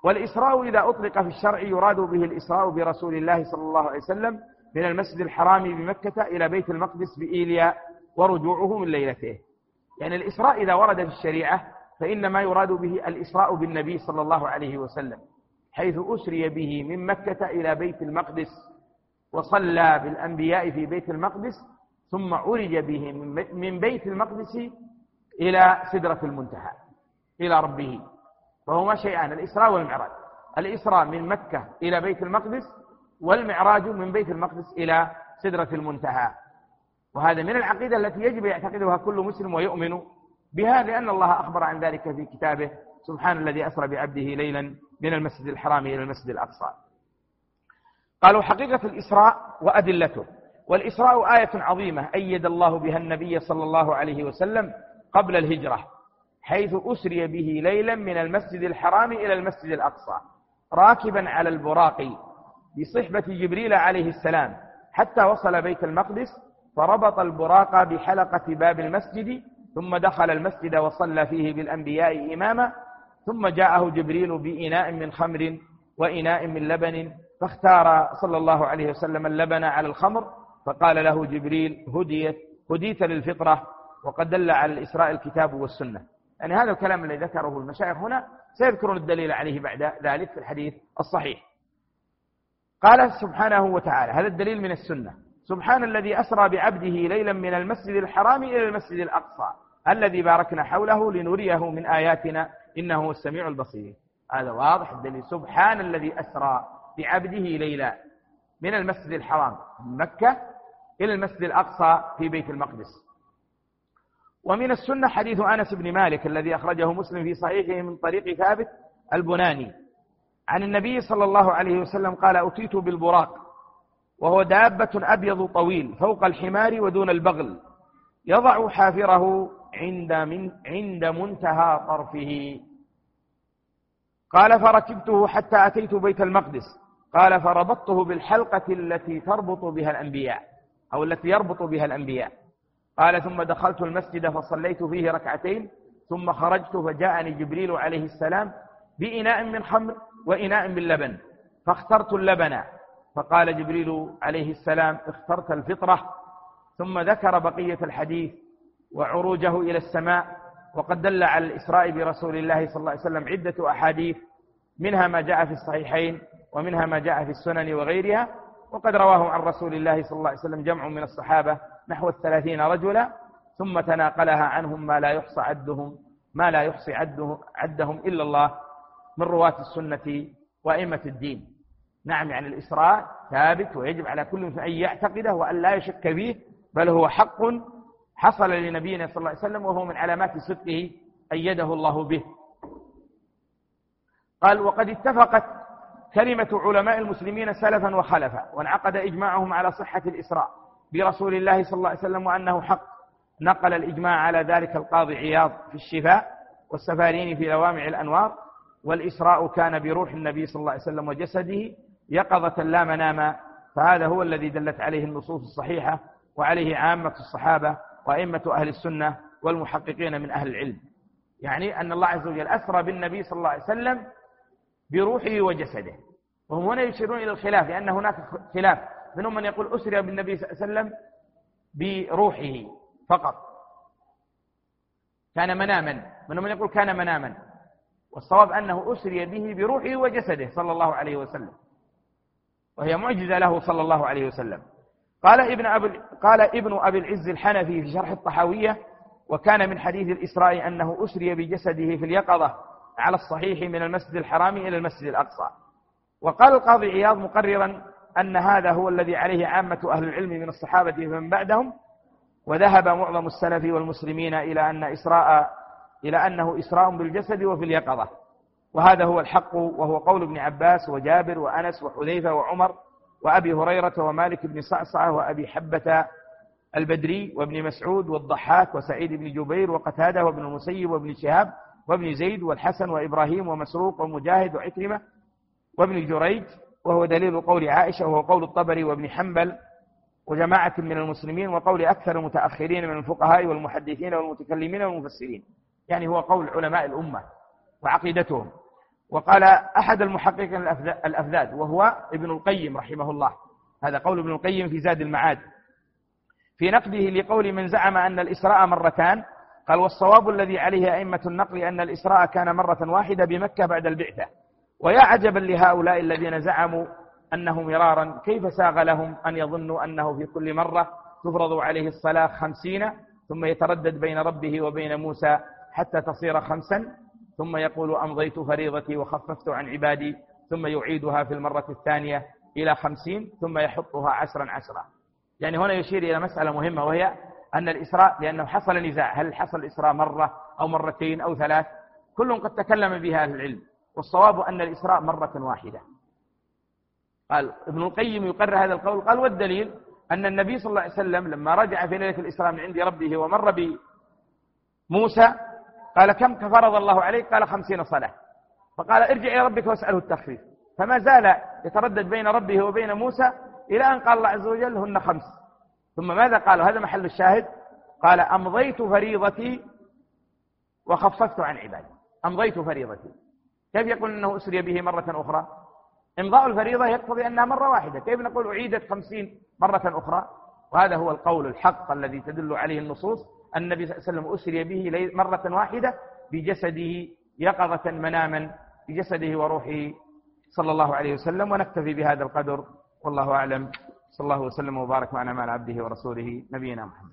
والإسراء إذا أطلق في الشرع يراد به الإسراء برسول الله صلى الله عليه وسلم من المسجد الحرام بمكة إلى بيت المقدس بإيليا ورجوعه من ليلته. يعني الإسراء إذا ورد في الشريعة فإنما يراد به الإسراء بالنبي صلى الله عليه وسلم حيث أسري به من مكة إلى بيت المقدس وصلى بالأنبياء في بيت المقدس ثم عرج به من بيت المقدس إلى سدرة المنتهى إلى ربه. فهما شيئان الإسراء والمعراج. الإسراء من مكة إلى بيت المقدس والمعراج من بيت المقدس إلى سدرة المنتهى. وهذا من العقيدة التي يجب يعتقدها كل مسلم ويؤمن بها لأن الله أخبر عن ذلك في كتابه سبحان الذي أسرى بعبده ليلا من المسجد الحرام إلى المسجد الأقصى. قالوا حقيقة الإسراء وأدلته. والإسراء آية عظيمة أيد الله بها النبي صلى الله عليه وسلم قبل الهجرة حيث أسري به ليلا من المسجد الحرام إلى المسجد الأقصى راكبا على البراق بصحبة جبريل عليه السلام حتى وصل بيت المقدس فربط البراق بحلقة باب المسجد ثم دخل المسجد وصلى فيه بالأنبياء إماما ثم جاءه جبريل بإناء من خمر وإناء من لبن فاختار صلى الله عليه وسلم اللبن على الخمر فقال له جبريل هديت هديت للفطرة وقد دل على الإسراء الكتاب والسنة. يعني هذا الكلام الذي ذكره المشايخ هنا سيذكرون الدليل عليه بعد ذلك في الحديث الصحيح. قال سبحانه وتعالى هذا الدليل من السنة. سبحان الذي أسرى بعبده ليلا من المسجد الحرام إلى المسجد الأقصى الذي باركنا حوله لنريه من آياتنا إنه هو السميع البصير. هذا واضح الدليل. سبحان الذي أسرى بعبده ليلا من المسجد الحرام من مكة إلى المسجد الأقصى في بيت المقدس. ومن السنة حديث أنس بن مالك الذي أخرجه مسلم في صحيحه من طريق ثابت البناني. عن النبي صلى الله عليه وسلم قال أتيت بالبراق وهو دابة أبيض طويل فوق الحمار ودون البغل يضع حافره عند, من عند منتهى طرفه. قال فركبته حتى أتيت بيت المقدس. قال فربطته بالحلقة التي تربط بها الأنبياء أو التي يربط بها الأنبياء. قال ثم دخلت المسجد فصليت فيه ركعتين ثم خرجت فجاءني جبريل عليه السلام بإناء من خمر وإناء من لبن فاخترت اللبن. فقال جبريل عليه السلام اخترت الفطرة. ثم ذكر بقية الحديث وعروجه إلى السماء وقد دل على الإسراء برسول الله صلى الله عليه وسلم عدة أحاديث منها ما جاء في الصحيحين ومنها ما جاء في السنن وغيرها وقد رواه عن رسول الله صلى الله عليه وسلم جمع من الصحابة نحو الثلاثين رجلا ثم تناقلها عنهم ما لا يحصى عدهم ما لا يحصي عده عدهم إلا الله من رواة السنة وأئمة الدين. نعم يعني الإسراء ثابت ويجب على كل أن يعتقده وأن لا يشك فيه بل هو حق حصل لنبينا صلى الله عليه وسلم وهو من علامات صدقه أيده الله به. قال وقد اتفقت كلمة علماء المسلمين سلفا وخلفا وانعقد إجماعهم على صحة الإسراء. برسول الله صلى الله عليه وسلم وأنه حق. نقل الإجماع على ذلك القاضي عياض في الشفاء والسفارين في لوامع الأنوار والإسراء كان بروح النبي صلى الله عليه وسلم وجسده يقظة لا مناما فهذا هو الذي دلت عليه النصوص الصحيحة وعليه عامة الصحابة وأئمة أهل السنة والمحققين من أهل العلم. يعني أن الله عز وجل أسرى بالنبي صلى الله عليه وسلم بروحه وجسده. وهم هنا يشيرون إلى الخلاف لأن هناك خلاف. منهم من يقول أسري بالنبي صلى الله عليه وسلم بروحه فقط. كان مناما. منهم من يقول كان مناما. والصواب أنه أسري به بروحه وجسده صلى الله عليه وسلم. وهي معجزة له صلى الله عليه وسلم. قال ابن أبي قال ابن أبي العز الحنفي في شرح الطحاوية وكان من حديث الإسراء أنه أسري بجسده في اليقظة على الصحيح من المسجد الحرام إلى المسجد الأقصى. وقال القاضي عياض مقررا أن هذا هو الذي عليه عامة أهل العلم من الصحابة فمن بعدهم وذهب معظم السلف والمسلمين إلى أن إسراء إلى أنه إسراء بالجسد وفي اليقظة. وهذا هو الحق وهو قول ابن عباس وجابر وأنس وحذيفة وعمر وأبي هريرة ومالك بن صعصعة وأبي حبة البدري وابن مسعود والضحاك وسعيد بن جبير وقتادة وابن المسيب وابن شهاب وابن زيد والحسن وإبراهيم ومسروق ومجاهد وعكرمة وابن جريج وهو دليل قول عائشة وهو قول الطبري وابن حنبل وجماعة من المسلمين وقول أكثر المتأخرين من الفقهاء والمحدثين والمتكلمين والمفسرين. يعني هو قول علماء الأمة وعقيدتهم. وقال أحد المحققين الأفذاذ وهو ابن القيم رحمه الله. هذا قول ابن القيم في زاد المعاد. في نقده لقول من زعم أن الإسراء مرتان قال والصواب الذي عليه أئمة النقل أن الإسراء كان مرة واحدة بمكة بعد البعثة. ويا عجبا لهؤلاء الذين زعموا أنه مرارا كيف ساغ لهم أن يظنوا أنه في كل مرة تفرض عليه الصلاة خمسين ثم يتردد بين ربه وبين موسى حتى تصير خمسا ثم يقول أمضيت فريضتي وخففت عن عبادي ثم يعيدها في المرة الثانية إلى خمسين ثم يحطها عشرا عشرا. يعني هنا يشير إلى مسألة مهمة وهي أن الإسراء لأنه حصل نزاع. هل حصل الإسراء مرة أو مرتين أو ثلاث؟ كل قد تكلم بها العلم. والصواب أن الإسراء مرة واحدة. قال ابن القيم يقرر هذا القول قال والدليل أن النبي صلى الله عليه وسلم لما رجع في ليلة الإسراء من عند ربه ومر بموسى قال كم فرض الله عليك؟ قال خمسين صلاة. فقال ارجع إلى ربك واسأله التخفيف. فما زال يتردد بين ربه وبين موسى إلى أن قال الله عز وجل هن خمس. ثم ماذا قال هذا محل الشاهد. قال أمضيت فريضتي وخففت عن عبادي. أمضيت فريضتي. كيف يقول أنه أسري به مرة أخرى؟ إمضاء الفريضة يقتضي أنها مرة واحدة. كيف نقول أعيدت خمسين مرة أخرى؟ وهذا هو القول الحق الذي تدل عليه النصوص. النبي صلى الله عليه وسلم أسري به مرة واحدة بجسده يقظة مناما بجسده وروحه صلى الله عليه وسلم ونكتفي بهذا القدر. والله أعلم. صلى الله وسلم وبارك معنا مع عبده ورسوله نبينا محمد.